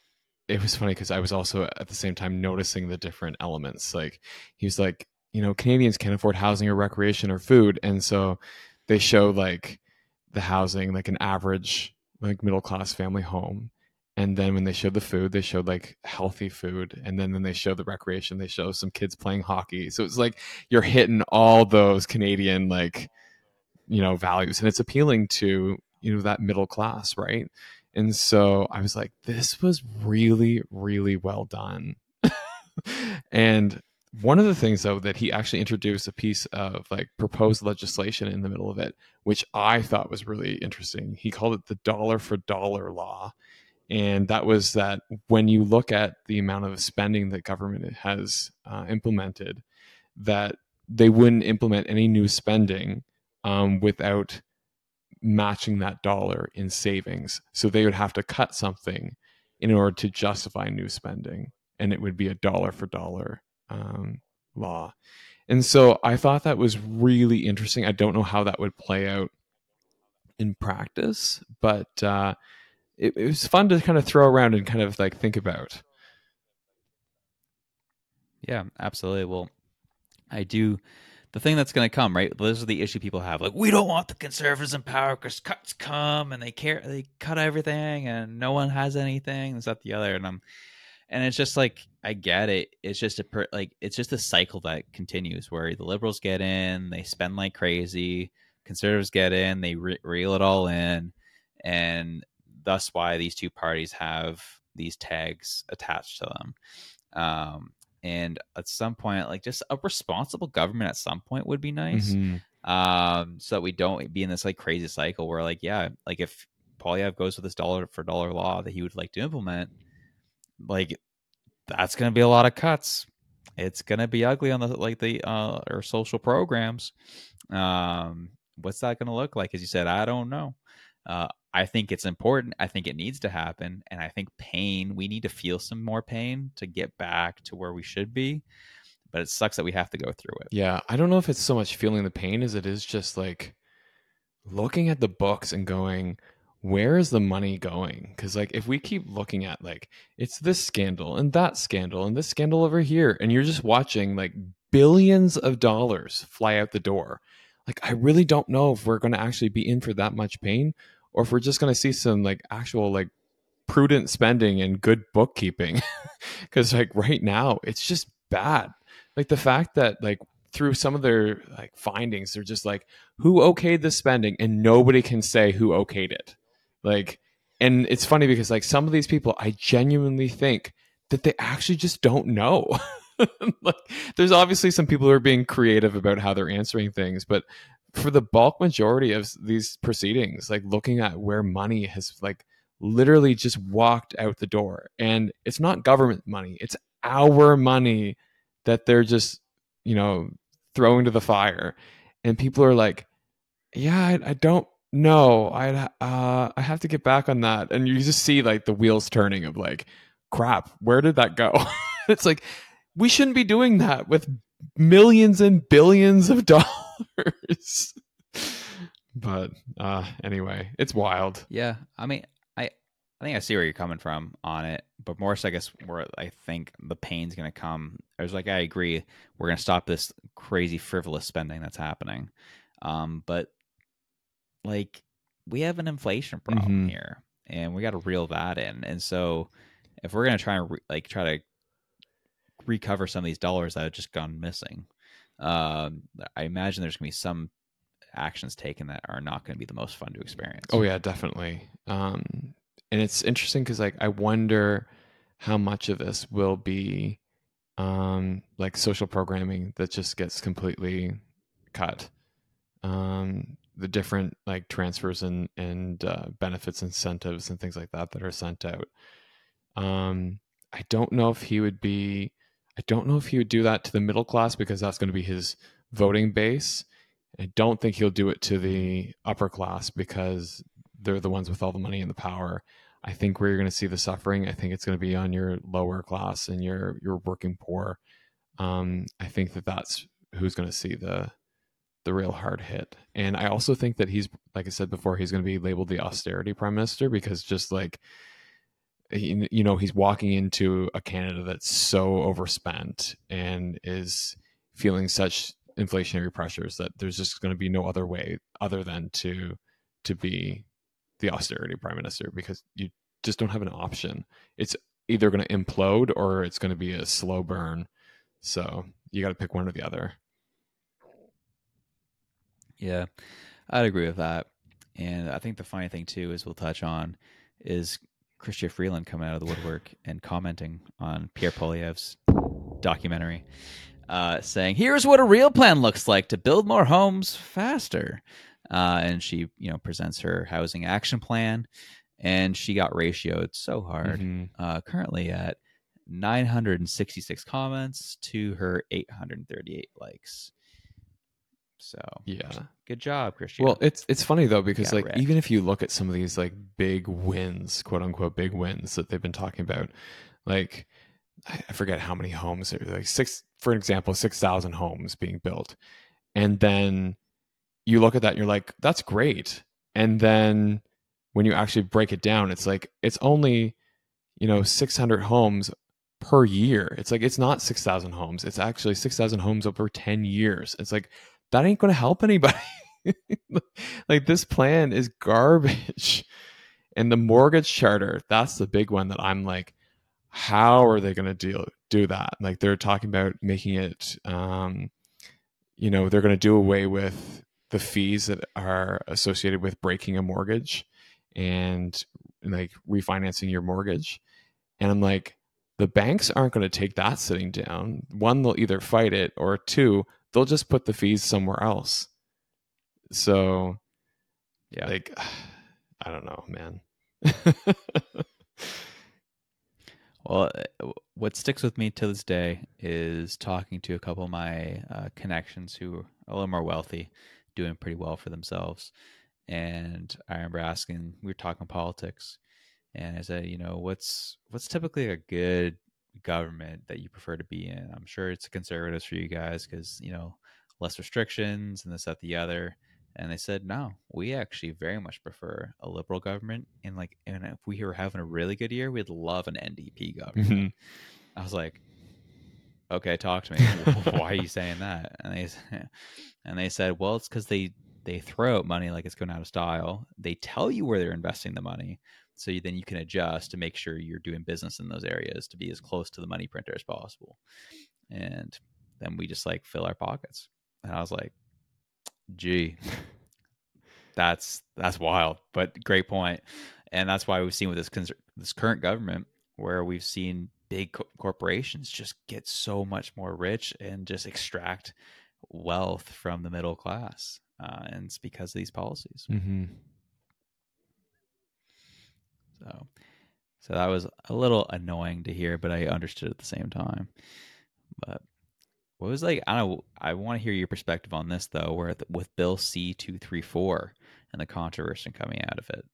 it was funny because I was also at the same time noticing the different elements. Like he was like, you know, Canadians can't afford housing or recreation or food, and so they show like the housing, like an average like middle class family home, and then when they showed the food they showed like healthy food and then when they showed the recreation they show some kids playing hockey. So it's like you're hitting all those canadian like you know values and it's appealing to you know that middle class right? And so i was like this was really really well done. And one of the things though that he actually introduced a piece of like proposed legislation in the middle of it which i thought was really interesting. He called it the dollar for dollar law. And that was that when you look at the amount of spending that government has uh, implemented that they wouldn't implement any new spending um, without matching that dollar in savings. So they would have to cut something in order to justify new spending and it would be a dollar for dollar um, law and so i thought that was really interesting i don't know how that would play out in practice but uh, it, it was fun to kind of throw around and kind of like think about. Yeah, absolutely. Well, I do. The thing that's going to come, right? This is the issue people have. Like, we don't want the conservatives in power because cuts come and they care, they cut everything, and no one has anything. Is that the other? And I'm, and it's just like I get it. It's just a per, like it's just a cycle that continues where the liberals get in, they spend like crazy, conservatives get in, they re- reel it all in, and thus why these two parties have these tags attached to them. Um, and at some point, like just a responsible government at some point would be nice. Mhm. Um, so that we don't be in this like crazy cycle where like, yeah, like if Poilievre goes with this dollar for dollar law that he would like to implement, like that's gonna be a lot of cuts. It's gonna be ugly on the like the uh or social programs. Um, what's that gonna look like? As you said, I don't know. Uh, I think it's important. I think it needs to happen, and I think pain. We need to feel some more pain to get back to where we should be. But it sucks that we have to go through it. Yeah, I don't know if it's so much feeling the pain as it is just like looking at the books and going, where is the money going? Because like if we keep looking at like it's this scandal and that scandal and this scandal over here, and you're just watching like billions of dollars fly out the door, like I really don't know if we're going to actually be in for that much pain, or if we're just going to see some like actual like prudent spending and good bookkeeping. Because like right now, it's just bad like the fact that like through some of their like findings they're just like who okayed the spending and nobody can say who okayed it like and it's funny because like some of these people i genuinely think that they actually just don't know. Like there's obviously some people who are being creative about how they're answering things but for the bulk majority of these proceedings like looking at where money has like literally just walked out the door and it's not government money it's our money that they're just you know throwing to the fire. And people are like yeah i, I don't know i uh i have to get back on that and you just see like the wheels turning of like crap where did that go? It's like we shouldn't be doing that with millions and billions of dollars. But uh anyway it's wild. Yeah, I mean, I I think I see where you're coming from on it, but more so, I guess where I think the pain's to come. I was like, I agree, we're to stop this crazy frivolous spending that's happening, um, but like we have an inflation problem Mhm. here, and we got to reel that in. And so, if we're going to try and re- like try to recover some of these dollars that have just gone missing, um, I imagine there's going to be some actions taken that are not going to be the most fun to experience. Oh yeah, definitely. Um, and it's interesting because like I wonder how much of this will be um, like social programming that just gets completely cut. Um, the different like transfers and and uh, benefits, incentives, and things like that that are sent out. Um, I don't know if he would be. I don't know if he would do that to the middle class because that's going to be his voting base. I don't think he'll do it to the upper class because they're the ones with all the money and the power. I think where you're going to see the suffering, I think it's going to be on your lower class and your your working poor. Um, I think that that's who's going to see the the real hard hit. And I also think that he's, like I said before, he's going to be labeled the austerity prime minister because just like you know he's walking into a Canada that's so overspent and is feeling such inflationary pressures that there's just going to be no other way other than to to be the austerity prime minister because you just don't have an option. It's either going to implode or it's going to be a slow burn. So you got to pick one or the other. Yeah, I'd agree with that. And I think the funny thing too is we'll touch on is Chrystia Freeland coming out of the woodwork and commenting on Pierre Poilievre's documentary, uh, saying, "Here's what a real plan looks like to build more homes faster." Uh, and she, you know, presents her housing action plan, and she got ratioed so hard. Mhm. Uh, currently at 966 comments to her 838 likes. So Yeah. good job, Chrystia. Well, it's it's funny though because like wrecked. even if you look at some of these like big wins, quote unquote big wins that they've been talking about, like I forget how many homes are like six for example, six thousand homes being built. And then you look at that and you're like, that's great. And then when you actually break it down, it's like it's only, you know, six hundred homes per year. It's like it's not six thousand homes. It's actually six thousand homes over ten years. It's like that ain't gonna help anybody. like this plan is garbage. And the mortgage charter, that's the big one that I'm like, how are they gonna do do that? Like they're talking about making it um, you know, they're gonna do away with the fees that are associated with breaking a mortgage and like refinancing your mortgage. And I'm like, the banks aren't going to take that sitting down. One, they'll either fight it, or two, they'll just put the fees somewhere else. So, Yeah. like, I don't know, man. Well, uh, what sticks with me to this day is talking to a couple of my uh, connections who are a little more wealthy, doing pretty well for themselves. And I remember asking, we were talking politics, and I said, you know, what's what's typically a good government that you prefer to be in? I'm sure it's conservatives for you guys because you know less restrictions and this that the other. And they said, no, we actually very much prefer a liberal government. And like, and if we were having a really good year, we'd love an NDP government. Mhm. I was like, okay, talk to me. Why are you saying that? And they and they said, well, it's because they they throw out money like it's going out of style. They tell you where they're investing the money, so you, then you can adjust to make sure you're doing business in those areas to be as close to the money printer as possible. And then we just like fill our pockets. And I was like, gee, that's that's wild, but great point. And that's why we've seen with this this current government where we've seen big co- corporations just get so much more rich and just extract wealth from the middle class, uh, and it's because of these policies. Mhm. So, so that was a little annoying to hear, but I understood at the same time. But what was like? I don't. I want to hear your perspective on this though. Where with Bill C two three four and the controversy coming out of it.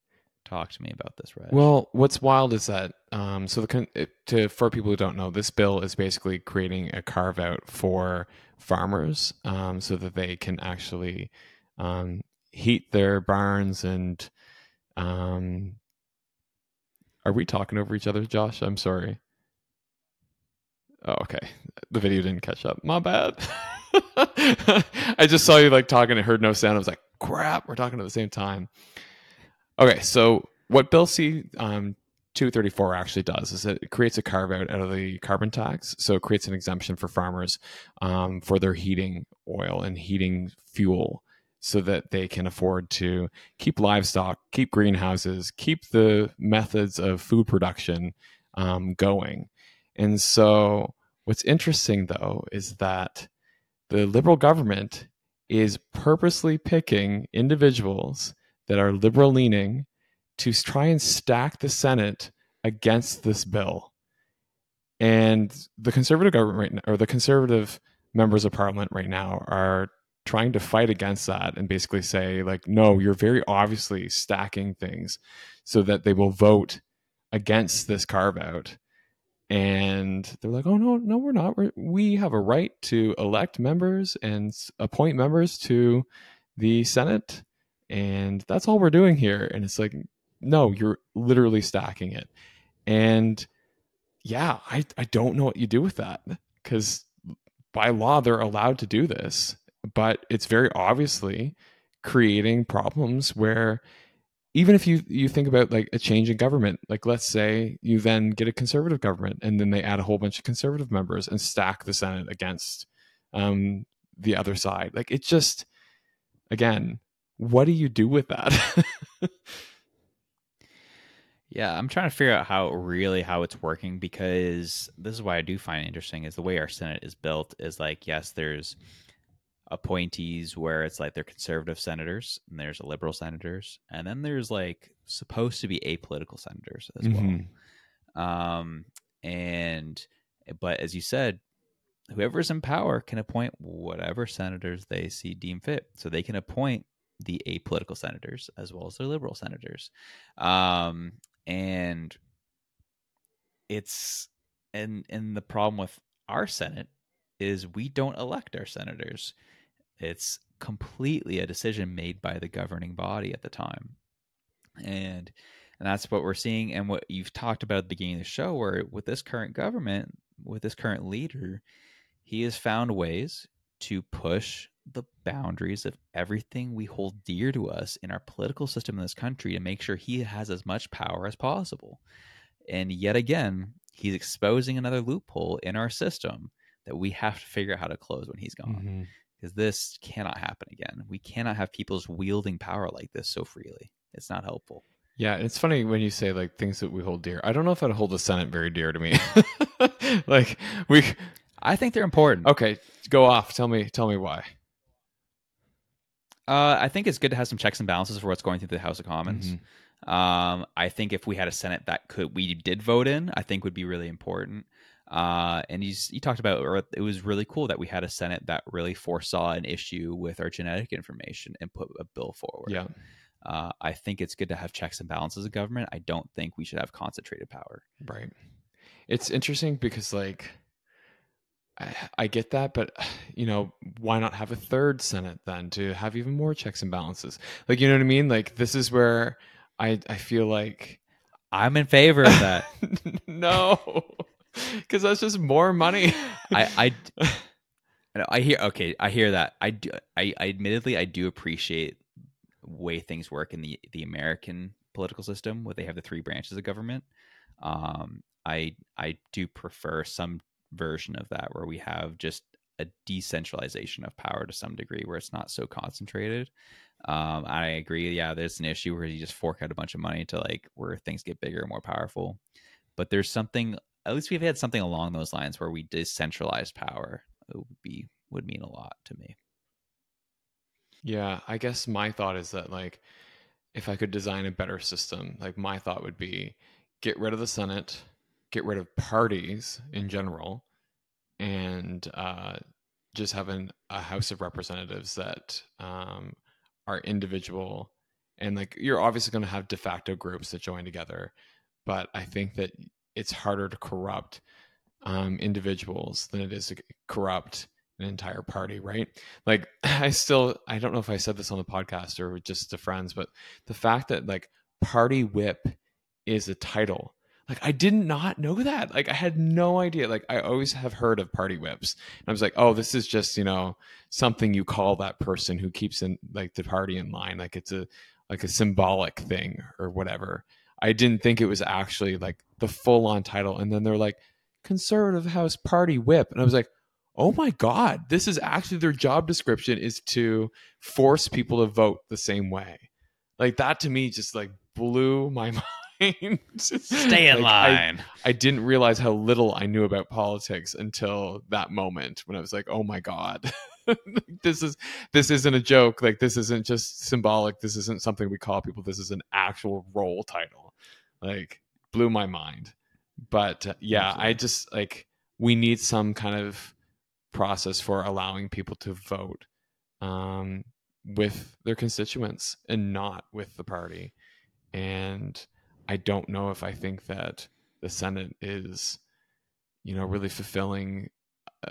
Talk to me about this, right? Well, what's wild is that um, so the con- to for people who don't know, this bill is basically creating a carve out for farmers um, so that they can actually um, heat their barns and. Um, are we talking over each other, Josh? I'm sorry. Oh, okay. The video didn't catch up. My bad. I just saw you like talking and heard no sound. I was like, crap, we're talking at the same time. Okay, so what Bill C um, 234 actually does is it creates a carve out out of the carbon tax. So it creates an exemption for farmers um, for their heating oil and heating fuel so that they can afford to keep livestock, keep greenhouses, keep the methods of food production um, going. And so what's interesting though is that the liberal government is purposely picking individuals that are liberal leaning to try and stack the Senate against this bill. And the conservative government right now, or the conservative members of parliament right now are trying to fight against that and basically say like no you're very obviously stacking things so that they will vote against this carve out. And they're like oh no no we're not. We're, we have a right to elect members and appoint members to the senate and that's all we're doing here. And it's like no you're literally stacking it. And yeah i i don't know what you do with that because by law they're allowed to do this but it's very obviously creating problems where even if you you think about like a change in government like let's say you then get a conservative government and then they add a whole bunch of conservative members and stack the senate against um the other side. Like it just again what do you do with that? Yeah, I'm trying to figure out how really how it's working because this is why I do find it interesting is the way our Senate is built is like yes, there's appointees where it's like they're conservative senators and there's liberal senators and then there's like supposed to be apolitical senators as Mhm. well. Um and but as you said, whoever's in power can appoint whatever senators they see deem fit. So they can appoint the apolitical senators as well as their liberal senators. Um and it's and and the problem with our senate is we don't elect our senators it's completely a decision made by the governing body at the time and and that's what we're seeing and what you've talked about at the beginning of the show where with this current government with this current leader he has found ways to push the boundaries of everything we hold dear to us in our political system in this country to make sure he has as much power as possible. And yet again, he's exposing another loophole in our system that we have to figure out how to close when he's gone. Mhm. Because this cannot happen again. We cannot have people's wielding power like this so freely. It's not helpful. Yeah, it's funny when you say like things that we hold dear. I don't know if I'd hold the Senate very dear to me. like we I think they're important. Okay, go off. Tell me tell me why. Uh, I think it's good to have some checks and balances for what's going through the House of Commons. Mm-hmm. Um, I think if we had a Senate that could we did vote in, I think would be really important. Uh, and he's he talked about it was really cool that we had a Senate that really foresaw an issue with our genetic information and put a bill forward. Yeah. Uh, I think it's good to have checks and balances of government. I don't think we should have concentrated power. Right. It's interesting because like I, I get that, but you know, why not have a third Senate then to have even more checks and balances? Like, you know what I mean? Like, this is where I I feel like I'm in favor of that. no, because that's just more money. I I I hear okay. I hear that. I do. I, I admittedly I do appreciate way things work in the the American political system, where they have the three branches of government. Um, I I do prefer some version of that where we have just a decentralization of power to some degree, where it's not so concentrated. Um, I agree. Yeah, there's an issue where you just fork out a bunch of money to like where things get bigger and more powerful. But there's something. At least we've had something along those lines where we decentralized power. It would be would mean a lot to me. Yeah, I guess my thought is that like if I could design a better system, like my thought would be get rid of the Senate, get rid of parties in general, and uh, just having a House of Representatives that um, are individual. And like you're obviously going to have de facto groups that join together, but I think that it's harder to corrupt um, individuals than it is to corrupt an entire party, right? Like I still I don't know if I said this on the podcast or just to friends, but the fact that like party whip is a title. Like I did not know that. Like I had no idea. Like I always have heard of party whips. And I was like, "Oh, this is just, you know, something you call that person who keeps in like the party in line. Like it's a like a symbolic thing or whatever." I didn't think it was actually like the full on title. And then they're like conservative house party whip. And I was like, oh my god this is actually their job description is to force people to vote the same way like that to me just like blew my mind Stay in Like, I- line. I, didn't realize how little i knew about politics until that moment when i was like oh my god this is this isn't a joke like this isn't just symbolic this isn't something we call people this is an actual role title like blew my mind but uh, yeah i just like we need some kind of process for allowing people to vote um, with their constituents and not with the party. And I don't know if I think that the Senate is, you know, really fulfilling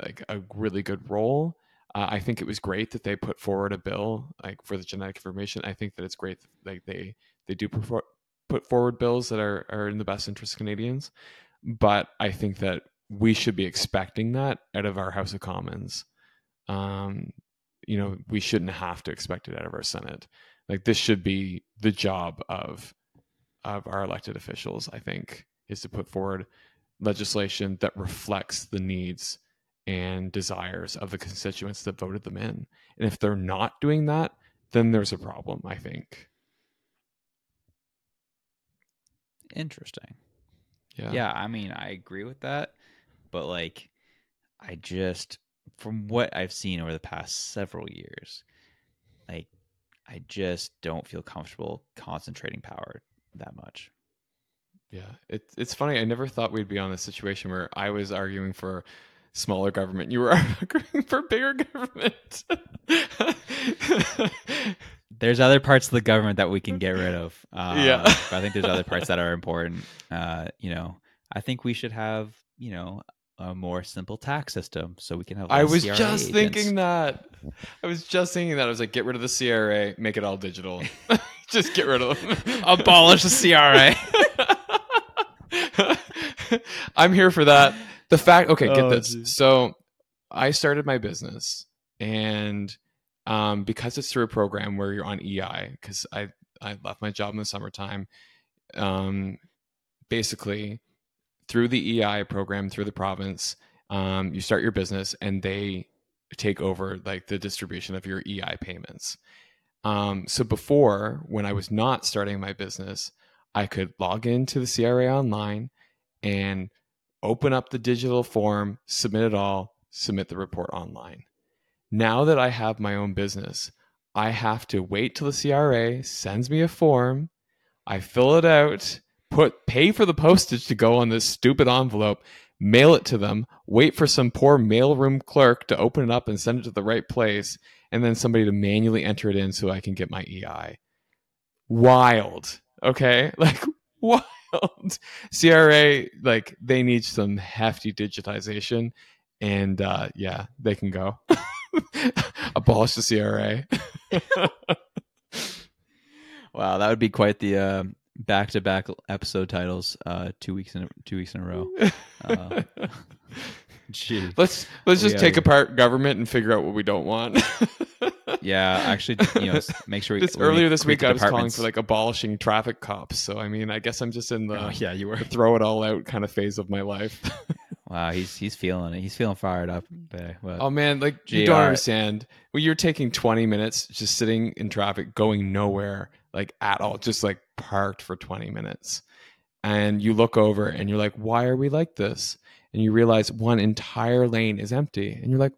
like a really good role. Uh, I think it was great that they put forward a bill like for the genetic information. I think that it's great that like they they do prefer, put forward bills that are are in the best interest of Canadians. But I think that we should be expecting that out of our House of Commons. Um, you know, we shouldn't have to expect it out of our Senate. Like this should be the job of of our elected officials. I think is to put forward legislation that reflects the needs and desires of the constituents that voted them in. And if they're not doing that, then there's a problem. I think. Interesting. Yeah. Yeah, I mean, I agree with that, but like, I just, from what I've seen over the past several years, like, I just don't feel comfortable concentrating power that much. Yeah, it's it's funny. I never thought we'd be on this situation where I was arguing for smaller government. You were arguing for bigger government. There's other parts of the government that we can get rid of. Uh, Yeah. but I think there's other parts that are important. Uh, you know, I think we should have, you know, a more simple tax system so we can have. I was CRA just agents. thinking that. I was just thinking that. I was like, get rid of the CRA, make it all digital. just get rid of them. abolish the CRA. I'm here for that. The fact, okay, get Oh, this. geez. So I started my business, and um, because it's through a program where you're on EI, because I I left my job in the summertime, um, basically through the EI program through the province, um, you start your business, and they take over like the distribution of your EI payments. Um, so before, when I was not starting my business, I could log into the CRA online and open up the digital form, submit it all, submit the report online. Now that I have my own business, I have to wait till the CRA sends me a form. I fill it out, put pay for the postage to go on this stupid envelope, mail it to them, wait for some poor mailroom clerk to open it up and send it to the right place, and then somebody to manually enter it in so I can get my EI. Wild. Okay? Like CRA like they need some hefty digitization and uh yeah, they can go. Abolish the CRA. Wow, that would be quite the uh, back-to-back episode titles. Uh, two weeks in a, two weeks in a row. Uh, let's let's just Yeah, take yeah. apart government and figure out what we don't want. Yeah, actually, you know, make sure we earlier this week I was calling for like abolishing traffic cops. So I mean, I guess I'm just in the Oh, yeah, you were. throw it all out kind of phase of my life. Wow, he's he's feeling it. He's feeling fired up. There. Oh man, like you don't understand. Well, you're taking 20 minutes just sitting in traffic, going nowhere, like at all, just like parked for 20 minutes, and you look over and you're like, why are we like this? And you realize one entire lane is empty, and you're like,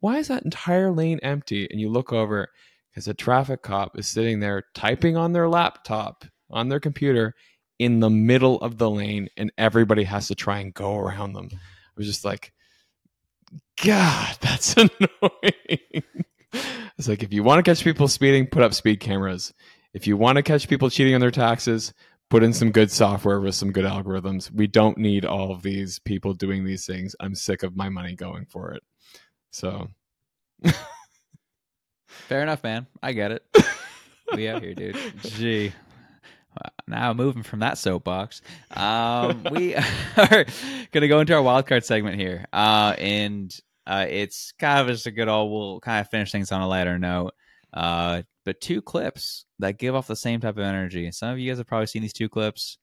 why is that entire lane empty? And you look over because a traffic cop is sitting there typing on their laptop on their computer in the middle of the lane, and everybody has to try and go around them. I was just like, God, that's annoying. it's like if you want to catch people speeding, put up speed cameras. If you want to catch people cheating on their taxes, put in some good software with some good algorithms. We don't need all of these people doing these things. I'm sick of my money going for it. So fair enough, man. I get it. we out here, dude. Gee. Now moving from that soapbox, um, we are gonna go into our wildcard segment here, uh, and uh, it's kind of just a good old. We'll kind of finish things on a lighter note, uh, but two clips that give off the same type of energy. Some of you guys have probably seen these two clips,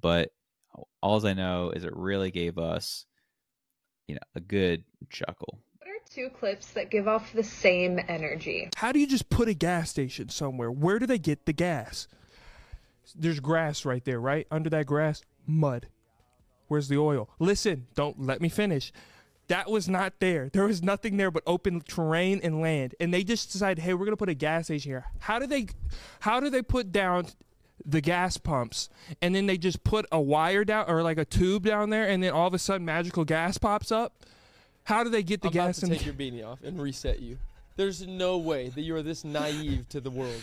but all I know is it really gave us, you know, a good chuckle. Two clips that give off the same energy? How do you just put a gas station somewhere? Where do they get the gas? There's grass right there, right? Under that grass, mud. Where's the oil? Listen, don't let me finish. That was not there. There was nothing there but open terrain and land. And they just decided, hey, we're gonna put a gas station here. How do they how do they put down the gas pumps and then they just put a wire down or like a tube down there and then all of a sudden magical gas pops up? How do they get the I'm about gas to in take your beanie off and reset you. There's no way that you are this naive to the world.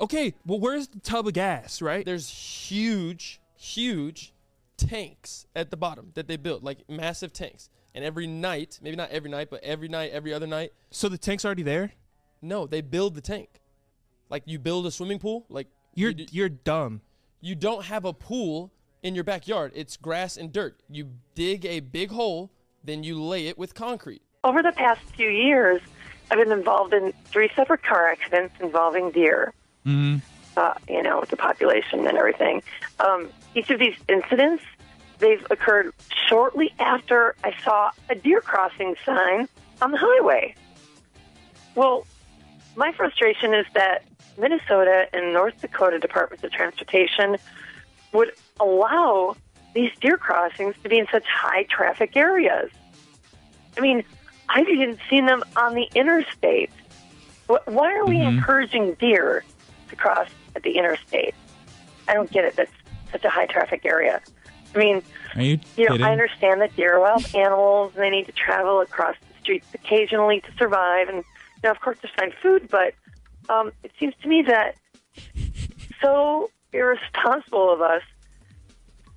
Okay, well where's the tub of gas, right? There's huge, huge tanks at the bottom that they built, like massive tanks. And every night, maybe not every night, but every night, every other night, So the tank's already there? no, they build the tank. Like you build a swimming pool, like You're you, you're dumb. you don't have a pool in your backyard. It's grass and dirt. You dig a big hole, then you lay it with concrete. Over the past few years, I've been involved in three separate car accidents involving deer. Uh, you know, with the population and everything. Um, each of these incidents, they've occurred shortly after I saw a deer crossing sign on the highway. Well, my frustration is that Minnesota and North Dakota Departments of Transportation would allow these deer crossings to be in such high traffic areas. I mean, I've even seen them on the interstate. Why are we encouraging deer to cross at the interstate? I don't get it. That's such a high traffic area. I mean, you you know, kidding? I understand that deer are wild animals and they need to travel across the streets occasionally to survive. And, you know, of course, to find food, but um, it seems to me that so irresponsible of us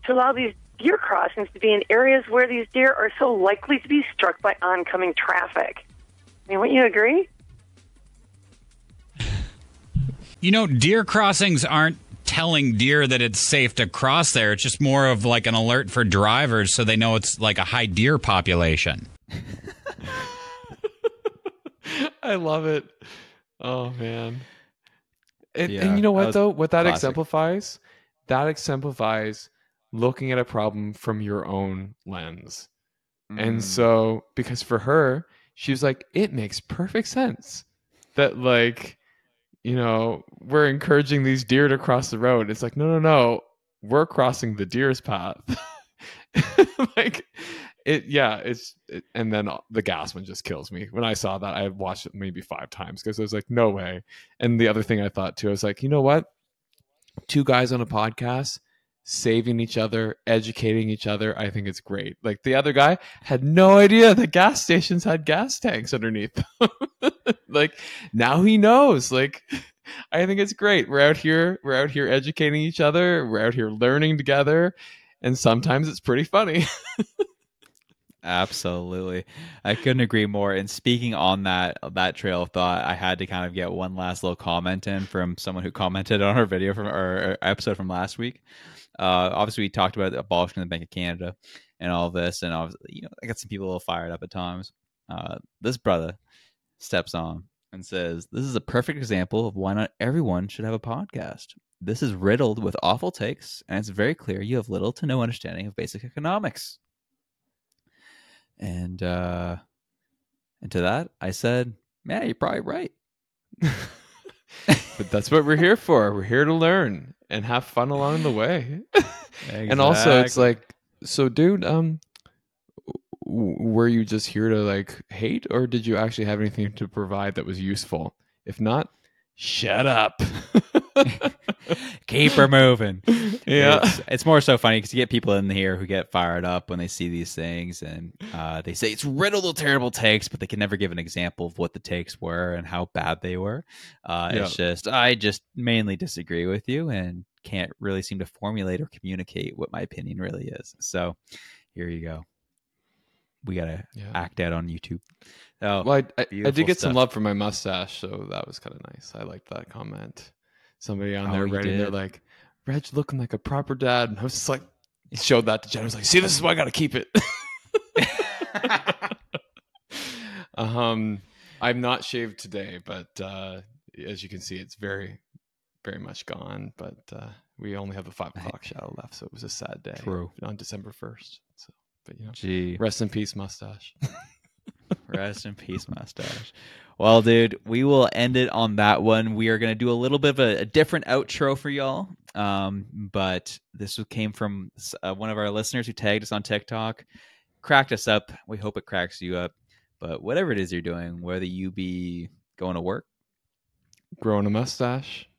to allow these deer crossings to be in areas where these deer are so likely to be struck by oncoming traffic. I mean, wouldn't you agree? You know, deer crossings aren't telling deer that it's safe to cross there. It's just more of like an alert for drivers so they know it's like a high deer population. I love it. Oh man. And, Yeah, and you know what though? What that classic. exemplifies? That exemplifies looking at a problem from your own lens. Mm. And so because for her, she was like, it makes perfect sense that like, you know, we're encouraging these deer to cross the road. It's like, no, no, no. we're crossing the deer's path. like it, yeah, it's it, and then the gas one just kills me. When I saw that, I watched it maybe five times because I was like, no way. And the other thing I thought too, I was like, you know what? Two guys on a podcast saving each other, educating each other. I think it's great. Like the other guy had no idea that gas stations had gas tanks underneath. like now he knows. Like I think it's great. We're out here, we're out here educating each other, we're out here learning together, and sometimes it's pretty funny. Absolutely. I couldn't agree more. And speaking on that that trail of thought, I had to kind of get one last little comment in from someone who commented on our video from our episode from last week. Uh, obviously, we talked about abolishing the Bank of Canada and all this, and obviously, you know, I got some people a little fired up at times. Uh, this brother steps on and says, "This is a perfect example of why not everyone should have a podcast. This is riddled with awful takes, and it's very clear you have little to no understanding of basic economics." And uh, and to that, I said, "Man, you're probably right." but that's what we're here for. We're here to learn and have fun along the way. exactly. And also, it's like, so, dude, um, were you just here to like hate, or did you actually have anything to provide that was useful? If not, shut up. Keep her moving. Yeah. It's, it's more so funny because you get people in here who get fired up when they see these things and uh, they say it's riddled with terrible takes, but they can never give an example of what the takes were and how bad they were. Uh, yeah. It's just, I just mainly disagree with you and can't really seem to formulate or communicate what my opinion really is. So here you go. We got to yeah. act out on YouTube. Oh, well, I, I, I did get stuff. some love for my mustache, so that was kind of nice. I liked that comment. Somebody on oh, there writing, they're like, Reg looking like a proper dad. And I was just like, showed that to Jen. I was like, see, this is why I got to keep it. um, I'm not shaved today, but uh, as you can see, it's very, very much gone. But uh, we only have a five o'clock shadow left, so it was a sad day. True. On December first. So, but you know, Gee. rest in peace, mustache. Rest in peace, mustache. Well, dude, we will end it on that one. We are going to do a little bit of a, a different outro for y'all. Um, but this came from uh, one of our listeners who tagged us on TikTok, cracked us up. We hope it cracks you up. But whatever it is you're doing, whether you be going to work, growing a mustache,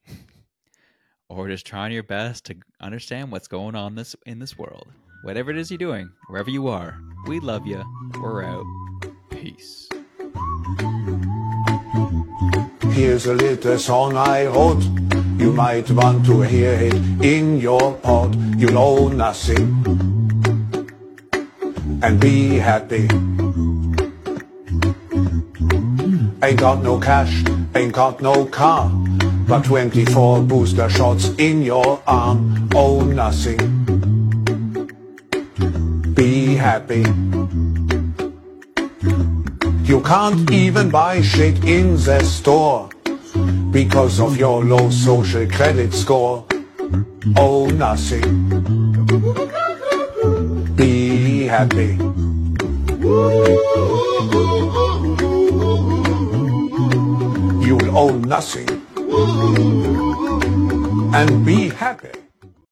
or just trying your best to understand what's going on this in this world, whatever it is you're doing, wherever you are, we love you. We're out. Peace. Here's a little song I wrote. You might want to hear it in your pod. You'll owe nothing and be happy. Ain't got no cash, ain't got no car, but 24 booster shots in your arm. Oh, nothing. Be happy. You can't even buy shit in the store because of your low social credit score. Oh, nothing. Be happy. You'll own nothing and be happy.